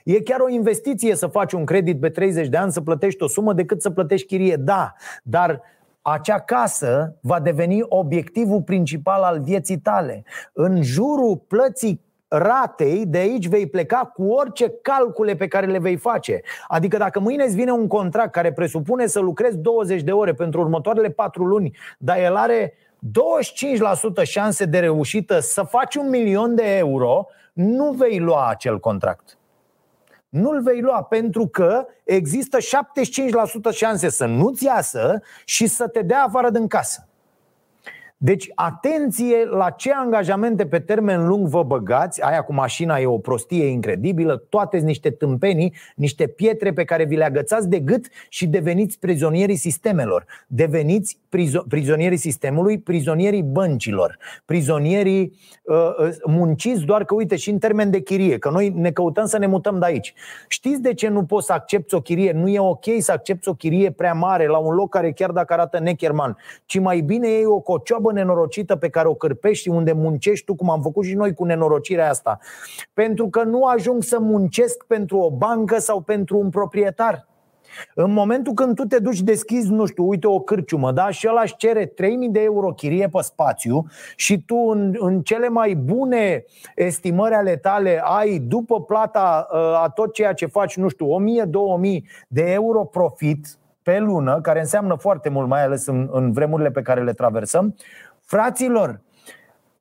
E chiar o investiție să faci un credit pe 30 de ani, să plătești o sumă decât să plătești chirie. Da, dar acea casă va deveni obiectivul principal al vieții tale. În jurul plății ratei, de aici vei pleca cu orice calcule pe care le vei face. Adică dacă mâine îți vine un contract care presupune să lucrezi 20 de ore pentru următoarele 4 luni, dar el are 25% șanse de reușită să faci un milion de euro, nu vei lua acel contract nu-l vei lua pentru că există 75% șanse să nu-ți iasă și să te dea afară din casă. Deci, atenție la ce angajamente pe termen lung vă băgați. Aia cu mașina e o prostie incredibilă, toate niște tâmpenii, niște pietre pe care vi le agățați de gât și deveniți prizonierii sistemelor. Deveniți prizo- prizonierii sistemului, prizonierii băncilor, prizonierii uh, uh, munciți doar că, uite, și în termen de chirie, că noi ne căutăm să ne mutăm de aici. Știți de ce nu poți să accepti o chirie? Nu e ok să accepti o chirie prea mare la un loc care chiar dacă arată necherman, ci mai bine e o cocioabă nenorocită pe care o cârpești unde muncești tu, cum am făcut și noi cu nenorocirea asta. Pentru că nu ajung să muncesc pentru o bancă sau pentru un proprietar. În momentul când tu te duci, deschizi, nu știu, uite o cârciumă, da? Și ăla își cere 3000 de euro chirie pe spațiu și tu în, în cele mai bune estimări ale tale ai, după plata ă, a tot ceea ce faci, nu știu, 1000-2000 de euro profit pe lună, care înseamnă foarte mult, mai ales în, în vremurile pe care le traversăm, fraților,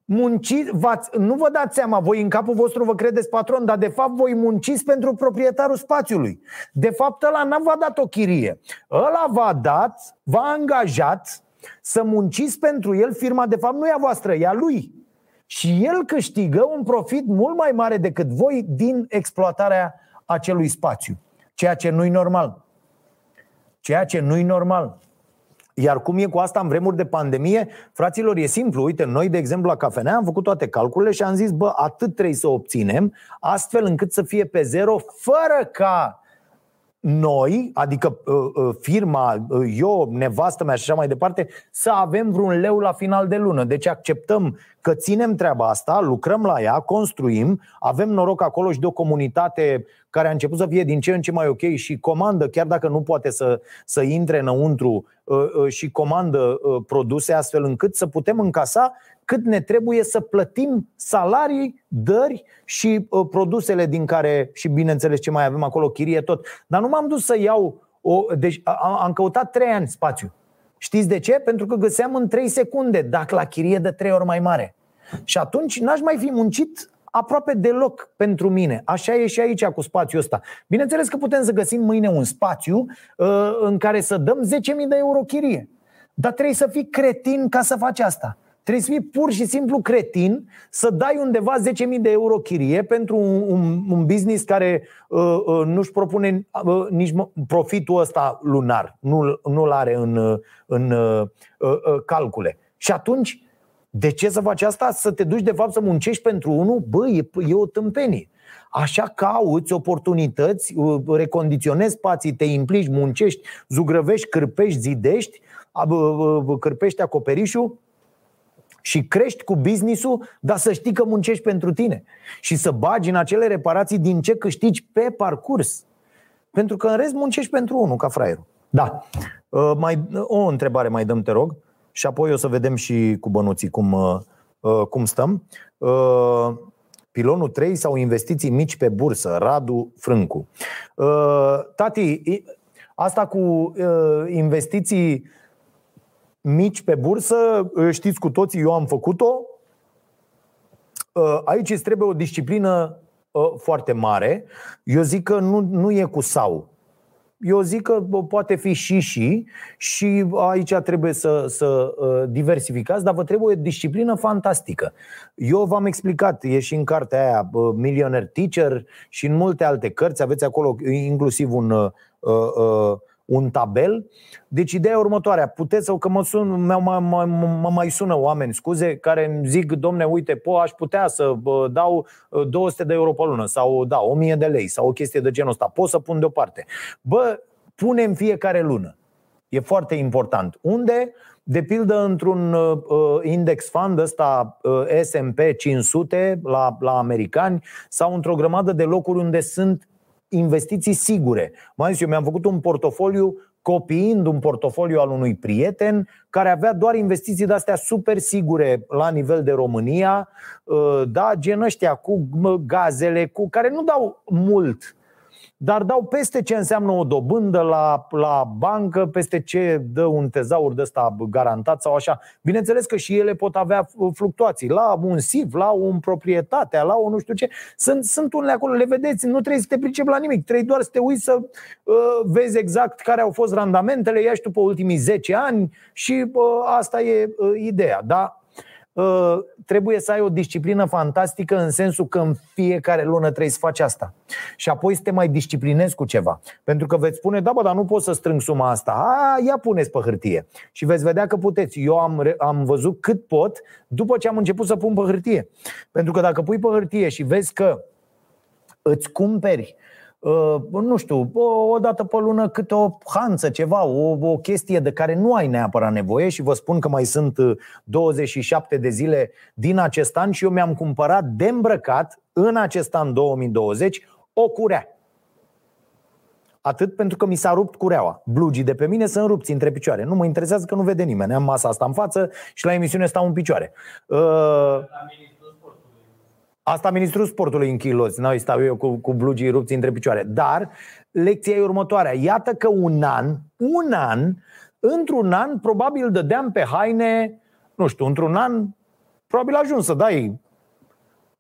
munciți, nu vă dați seama, voi în capul vostru vă credeți patron, dar de fapt voi munciți pentru proprietarul spațiului. De fapt ăla n-a v-a dat o chirie. Ăla v-a dat, v-a angajat să munciți pentru el, firma de fapt nu e a voastră, e a lui. Și el câștigă un profit mult mai mare decât voi din exploatarea acelui spațiu. Ceea ce nu-i normal. Ceea ce nu-i normal. Iar cum e cu asta în vremuri de pandemie? Fraților, e simplu. Uite, noi, de exemplu, la cafenea am făcut toate calculele și am zis, bă, atât trebuie să obținem, astfel încât să fie pe zero, fără ca noi, adică uh, uh, firma, uh, eu, nevastă mea și așa mai departe, să avem vreun leu la final de lună. Deci acceptăm că ținem treaba asta, lucrăm la ea, construim, avem noroc acolo și de o comunitate care a început să fie din ce în ce mai ok și comandă, chiar dacă nu poate să, să intre înăuntru și comandă produse astfel încât să putem încasa cât ne trebuie să plătim salarii, dări și uh, produsele din care, și bineînțeles ce mai avem acolo, chirie tot. Dar nu m-am dus să iau, o, deci am, am căutat trei ani spațiu. Știți de ce? Pentru că găseam în 3 secunde, dacă la chirie de 3 ori mai mare. Și atunci n-aș mai fi muncit aproape deloc pentru mine. Așa e și aici cu spațiul ăsta. Bineînțeles că putem să găsim mâine un spațiu uh, în care să dăm 10.000 de euro chirie. Dar trebuie să fii cretin ca să faci asta. Trebuie să fii pur și simplu cretin să dai undeva 10.000 de euro chirie pentru un, un, un business care uh, uh, nu-și propune uh, nici profitul ăsta lunar, nu, nu-l are în, în uh, uh, calcule. Și atunci, de ce să faci asta? Să te duci de fapt să muncești pentru unul? Bă, e, e o tâmpenie. Așa cauți oportunități, uh, recondiționezi spații, te implici, muncești, zugrăvești, cârpești, zidești, cârpești acoperișul și crești cu businessul, dar să știi că muncești pentru tine și să bagi în acele reparații din ce câștigi pe parcurs. Pentru că în rest muncești pentru unul, ca fraierul. Da. Uh, mai, o întrebare mai dăm, te rog, și apoi o să vedem și cu bănuții cum, uh, cum stăm. Pilonul 3 sau investiții mici pe bursă, Radu Frâncu. Uh, tati, asta cu uh, investiții mici pe bursă, uh, știți cu toții, eu am făcut-o. Aici îți trebuie o disciplină foarte mare. Eu zic că nu, nu e cu sau. Eu zic că poate fi și și și aici trebuie să, să ă, diversificați, dar vă trebuie o disciplină fantastică. Eu v-am explicat, e și în cartea aia Millionaire Teacher și în multe alte cărți, aveți acolo inclusiv un uh, uh, un tabel. Deci ideea e următoarea. Puteți sau că mă, sun, mă, mă, mă, mă mai sună oameni, scuze, care îmi zic, domne, uite, po, aș putea să bă, dau 200 de euro pe lună sau da, 1000 de lei sau o chestie de genul ăsta. Pot să pun deoparte. Bă, punem fiecare lună. E foarte important. Unde? De pildă într-un uh, index fund ăsta uh, S&P 500 la, la americani sau într-o grămadă de locuri unde sunt investiții sigure. Mai zis, eu mi-am făcut un portofoliu copiind un portofoliu al unui prieten care avea doar investiții de-astea super sigure la nivel de România, uh, da, gen ăștia cu gazele, cu care nu dau mult dar dau peste ce înseamnă o dobândă la, la bancă, peste ce dă un tezaur de ăsta garantat sau așa. Bineînțeles că și ele pot avea fluctuații la un SIV, la un proprietate, la o nu știu ce. Sunt, sunt unele acolo, le vedeți, nu trebuie să te pricepi la nimic, trebuie doar să te uiți să uh, vezi exact care au fost randamentele, ia și tu pe ultimii 10 ani și uh, asta e uh, ideea. Da? Uh, trebuie să ai o disciplină fantastică în sensul că în fiecare lună trebuie să faci asta. Și apoi să te mai disciplinezi cu ceva. Pentru că veți spune, da, bă, dar nu pot să strâng suma asta. A, ia puneți pe hârtie. Și veți vedea că puteți. Eu am, am văzut cât pot după ce am început să pun pe hârtie. Pentru că dacă pui pe hârtie și vezi că îți cumperi Uh, nu știu, o dată pe lună câte o hanță, ceva, o, o chestie de care nu ai neapărat nevoie și vă spun că mai sunt 27 uh, de zile din acest an și eu mi-am cumpărat de îmbrăcat în acest an 2020 o curea. Atât pentru că mi s-a rupt cureaua. Blugii de pe mine sunt rupți între picioare. Nu mă interesează că nu vede nimeni. Am masa asta în față și la emisiune stau în picioare. Uh, Asta ministrul sportului în chiloți. Noi stau eu cu, cu blugii rupți între picioare. Dar lecția e următoarea. Iată că un an, un an, într-un an, probabil dădeam pe haine, nu știu, într-un an, probabil ajuns să dai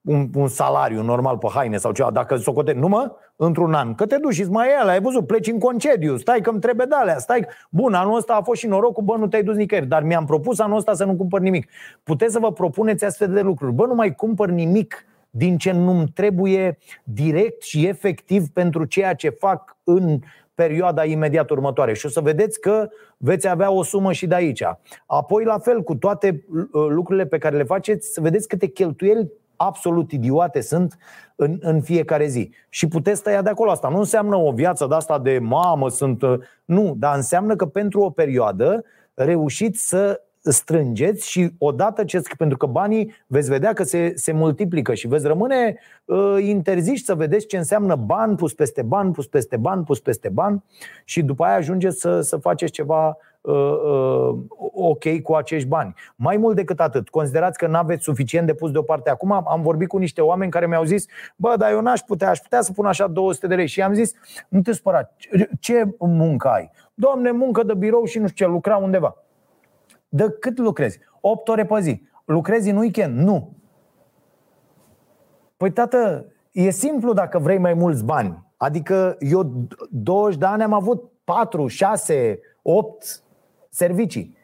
un, un salariu normal pe haine sau ceva, dacă socote, nu mă, într-un an, că te duci și mai el, ai văzut, pleci în concediu, stai că îmi trebuie de alea, stai, bun, anul ăsta a fost și norocul, bă, nu te-ai dus nicăieri, dar mi-am propus anul ăsta să nu cumpăr nimic. Puteți să vă propuneți astfel de lucruri, bă, nu mai cumpăr nimic din ce nu-mi trebuie direct și efectiv pentru ceea ce fac în perioada imediat următoare. Și o să vedeți că veți avea o sumă și de aici. Apoi, la fel, cu toate uh, lucrurile pe care le faceți, să vedeți câte cheltuieli absolut idiote sunt în, în fiecare zi. Și puteți tăia de acolo. Asta nu înseamnă o viață de asta de mamă, sunt. Uh, nu, dar înseamnă că pentru o perioadă reușiți să strângeți și odată ce, pentru că banii veți vedea că se, se multiplică și veți rămâne uh, interziși să vedeți ce înseamnă ban pus peste ban, pus peste ban, pus peste ban și după aia ajungeți să, să faceți ceva uh, uh, ok cu acești bani. Mai mult decât atât, considerați că nu aveți suficient de pus deoparte. Acum am vorbit cu niște oameni care mi-au zis, bă, dar eu n-aș putea, aș putea să pun așa 200 de lei și am zis, nu te spăra, ce muncă ai? Doamne, muncă de birou și nu știu ce, lucra undeva. De cât lucrezi? 8 ore pe zi. Lucrezi în weekend? Nu. Păi tată, e simplu dacă vrei mai mulți bani. Adică eu 20 de ani am avut 4, 6, 8 servicii.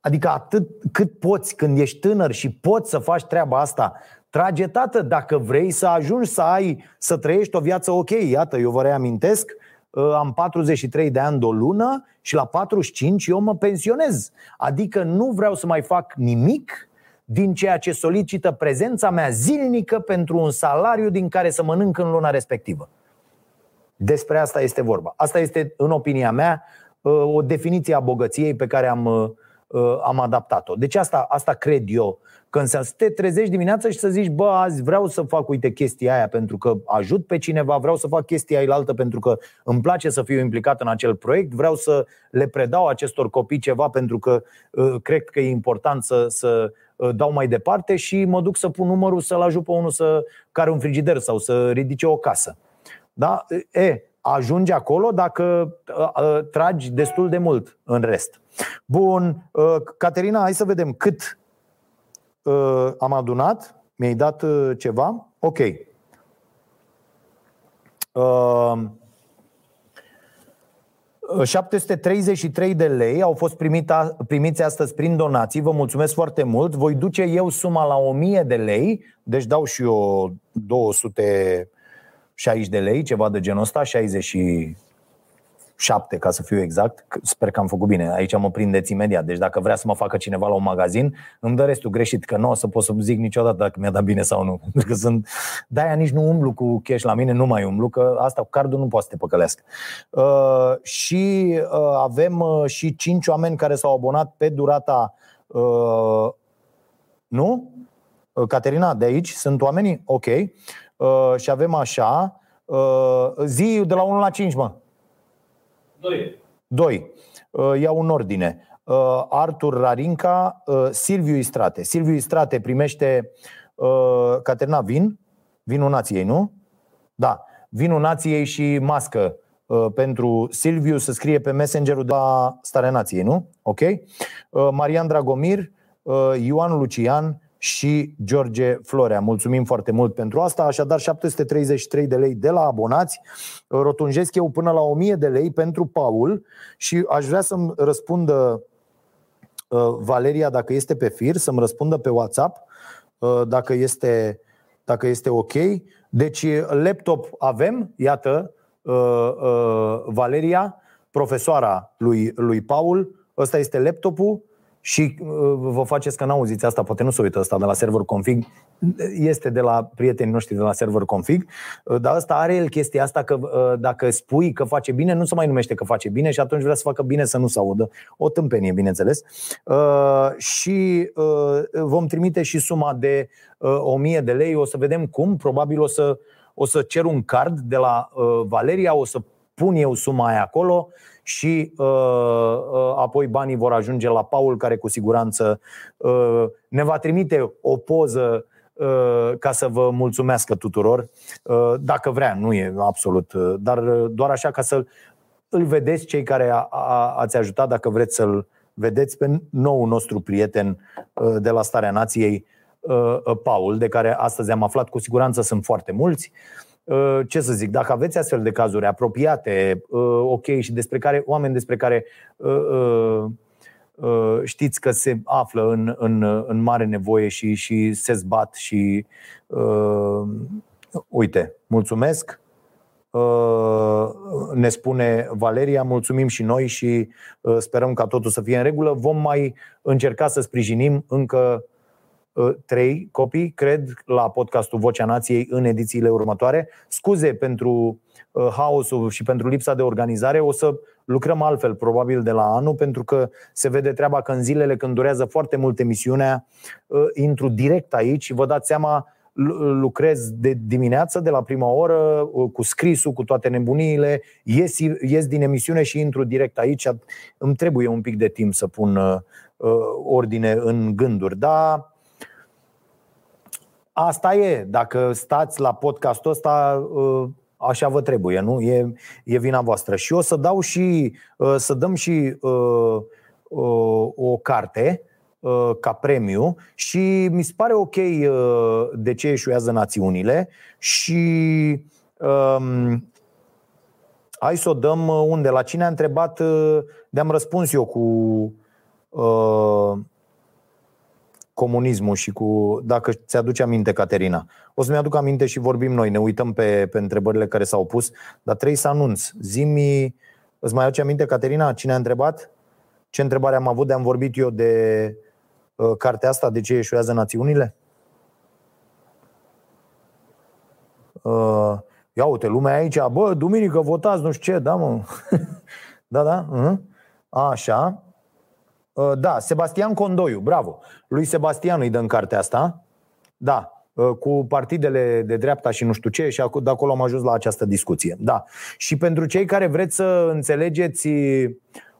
Adică atât cât poți când ești tânăr și poți să faci treaba asta, trage tată dacă vrei să ajungi să ai, să trăiești o viață ok. Iată, eu vă reamintesc, ă, am 43 de ani de o lună și la 45 eu mă pensionez. Adică nu vreau să mai fac nimic din ceea ce solicită prezența mea zilnică pentru un salariu din care să mănânc în luna respectivă. Despre asta este vorba. Asta este, în opinia mea, ă, o definiție a bogăției pe care am, ă, am adaptat-o. Deci asta, asta cred eu când să te trezești dimineața și să zici, bă, azi vreau să fac, uite, chestia aia pentru că ajut pe cineva, vreau să fac chestia aia altă pentru că îmi place să fiu implicat în acel proiect, vreau să le predau acestor copii ceva pentru că uh, cred că e important să, să uh, dau mai departe și mă duc să pun numărul să-l ajut pe unul să care un frigider sau să ridice o casă. Da? E, ajungi acolo dacă uh, uh, tragi destul de mult în rest. Bun, uh, Caterina, hai să vedem cât uh, am adunat, mi-ai dat uh, ceva, ok. Uh, 733 de lei au fost primita, primiți astăzi prin donații. Vă mulțumesc foarte mult. Voi duce eu suma la 1000 de lei, deci dau și eu 260 de lei, ceva de genul ăsta, 60 șapte, ca să fiu exact. Sper că am făcut bine. Aici mă prindeți imediat. Deci dacă vrea să mă facă cineva la un magazin, îmi dă restul greșit, că nu o să pot să zic niciodată dacă mi-a dat bine sau nu. Pentru că sunt... De-aia nici nu umblu cu cash la mine, nu mai umblu, că asta cu cardul nu poate să te păcălească. Uh, și uh, avem uh, și cinci oameni care s-au abonat pe durata uh, nu? Uh, Caterina, de aici sunt oamenii? Ok. Uh, și avem așa. Uh, zi de la 1 la 5, mă. 2. 2. Uh, iau în ordine. Uh, Artur Rarinca, uh, Silviu Istrate. Silviu Istrate primește Caterina Vin, vinul nației, nu? Da, vinul nației și mască pentru Silviu să scrie pe messengerul de la Starea Nației, nu? Ok? Marian Dragomir, Ioan Lucian, și George Florea. Mulțumim foarte mult pentru asta. Așadar, 733 de lei de la abonați. Rotunjesc eu până la 1000 de lei pentru Paul și aș vrea să-mi răspundă uh, Valeria dacă este pe fir, să-mi răspundă pe WhatsApp uh, dacă este, dacă este ok. Deci, laptop avem, iată, uh, Valeria, profesoara lui, lui Paul, ăsta este laptopul și uh, vă faceți că n-auziți asta, poate nu se uită asta de la server config, este de la prietenii noștri de la server config, uh, dar asta are el chestia asta că uh, dacă spui că face bine, nu se mai numește că face bine și atunci vrea să facă bine să nu se audă. O tâmpenie, bineînțeles. Și vom trimite și suma de 1000 de lei, o să vedem cum, probabil o să, o să cer un card de la Valeria, o să pun eu suma aia acolo și uh, uh, apoi banii vor ajunge la Paul, care cu siguranță uh, ne va trimite o poză uh, ca să vă mulțumească tuturor, uh, dacă vrea, nu e absolut, uh, dar doar așa ca să îl vedeți cei care a, a, ați ajutat, dacă vreți să-l vedeți pe nou nostru prieten de la Starea Nației, Paul, de care astăzi am aflat cu siguranță sunt foarte mulți. Uh, ce să zic, dacă aveți astfel de cazuri apropiate, uh, ok, și despre care, oameni despre care uh, știți că se află în, în, în mare nevoie și, și se zbat și uite, mulțumesc. Ne spune Valeria, mulțumim și noi și sperăm ca totul să fie în regulă. Vom mai încerca să sprijinim încă Uh, trei copii, cred, la podcastul Vocea Nației în edițiile următoare. Scuze pentru uh, haosul și pentru lipsa de organizare, o să lucrăm altfel probabil de la anul, pentru că se vede treaba că în zilele când durează foarte mult emisiunea, uh, intru direct aici și vă dați seama, lucrez de dimineață, de la prima oră, cu scrisul, cu toate nebuniile, ies, ies din emisiune și intru direct aici. Îmi trebuie un pic de timp să pun ordine în gânduri. Dar asta e. Dacă stați la podcastul ăsta, uh, așa vă trebuie, nu? E, e vina voastră. Și o să dau și uh, să dăm și uh, o carte ca premiu și mi se pare ok de ce eșuează națiunile și um, hai să o dăm unde? La cine a întrebat, de-am răspuns eu cu uh, comunismul și cu, dacă ți-aduce aminte, Caterina. O să-mi aduc aminte și vorbim noi, ne uităm pe, pe întrebările care s-au pus, dar trebuie să anunț. Zimi, îți mai aduce aminte, Caterina, cine a întrebat? Ce întrebare am avut de am vorbit eu de uh, cartea asta, de ce eșuează națiunile? Uh, ia uite, lumea aici, bă, duminică votați, nu știu ce, da, mă. da, da, uh-huh. așa. Uh, da, Sebastian Condoiu, bravo. Lui Sebastian îi dăm cartea asta. Da, uh, cu partidele de dreapta și nu știu ce, și de acolo am ajuns la această discuție. Da. Și pentru cei care vreți să înțelegeți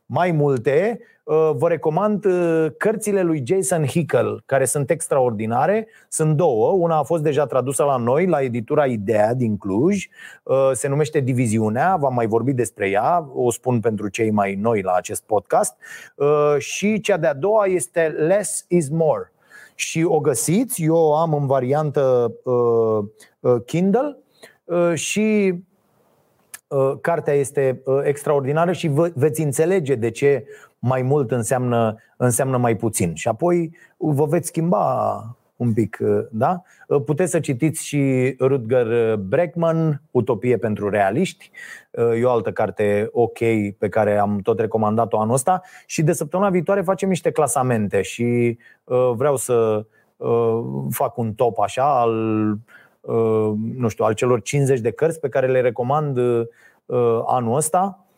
mai multe, Uh, vă recomand uh, cărțile lui Jason Hickel, care sunt extraordinare. Sunt două. Una a fost deja tradusă la noi, la editura Idea din Cluj. Uh, se numește Diviziunea, v-am mai vorbit despre ea, o spun pentru cei mai noi la acest podcast. Și cea de-a doua este Less is More. Și o găsiți, eu o am în variantă Kindle și cartea este extraordinară și veți înțelege de ce mai mult înseamnă, înseamnă mai puțin. Și apoi vă veți schimba un pic, da? Puteți să citiți și Rutger Breckman, Utopie pentru realiști. E o altă carte ok pe care am tot recomandat-o anul ăsta și de săptămâna viitoare facem niște clasamente și uh, vreau să uh, fac un top așa al uh, nu știu, al celor 50 de cărți pe care le recomand anul ăsta. Uh,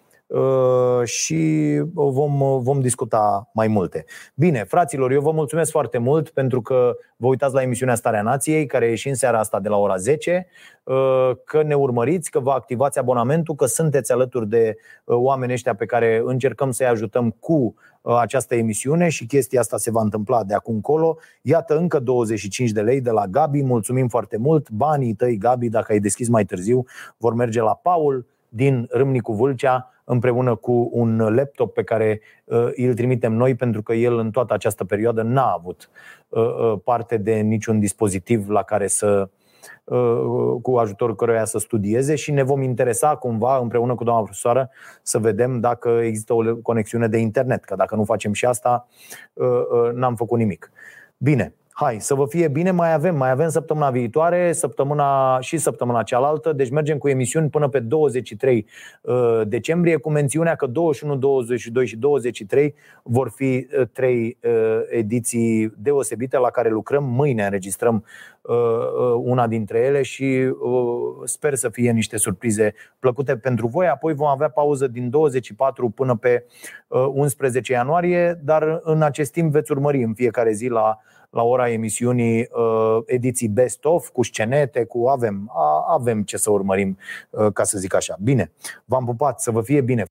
și vom, vom discuta mai multe. Bine, fraților, eu vă mulțumesc foarte mult pentru că vă uitați la emisiunea Starea Nației, care e și în seara asta de la ora 10, uh, că ne urmăriți, că vă activați abonamentul, că sunteți alături de uh, oamenii ăștia pe care încercăm să-i ajutăm cu această emisiune și chestia asta se va întâmpla de acum încolo. Iată încă 25 de lei de la Gabi, mulțumim foarte mult. Banii tăi, Gabi, dacă ai deschis mai târziu, vor merge la Paul din Râmnicu Vâlcea, împreună cu un laptop pe care uh, îl trimitem noi, pentru că el în toată această perioadă n-a avut uh, uh, parte de niciun dispozitiv la care să cu ajutorul căruia să studieze și ne vom interesa cumva împreună cu doamna profesoară să vedem dacă există o conexiune de internet, că dacă nu facem și asta, n-am făcut nimic. Bine, hai, să vă fie bine, mai avem, mai avem săptămâna viitoare, săptămâna și săptămâna cealaltă, deci mergem cu emisiuni până pe 23 uh, decembrie, cu mențiunea că 21, 22 și 23 vor fi uh, trei uh, ediții deosebite la care lucrăm. Mâine înregistrăm una dintre ele și sper să fie niște surprize plăcute pentru voi. Apoi vom avea pauză din 24 până pe 11 ianuarie, dar în acest timp veți urmări în fiecare zi la la ora emisiunii uh, ediții best of cu scenete, cu avem, avem ce să urmărim, uh, ca să zic așa. Bine, v-am pupat, să vă fie bine.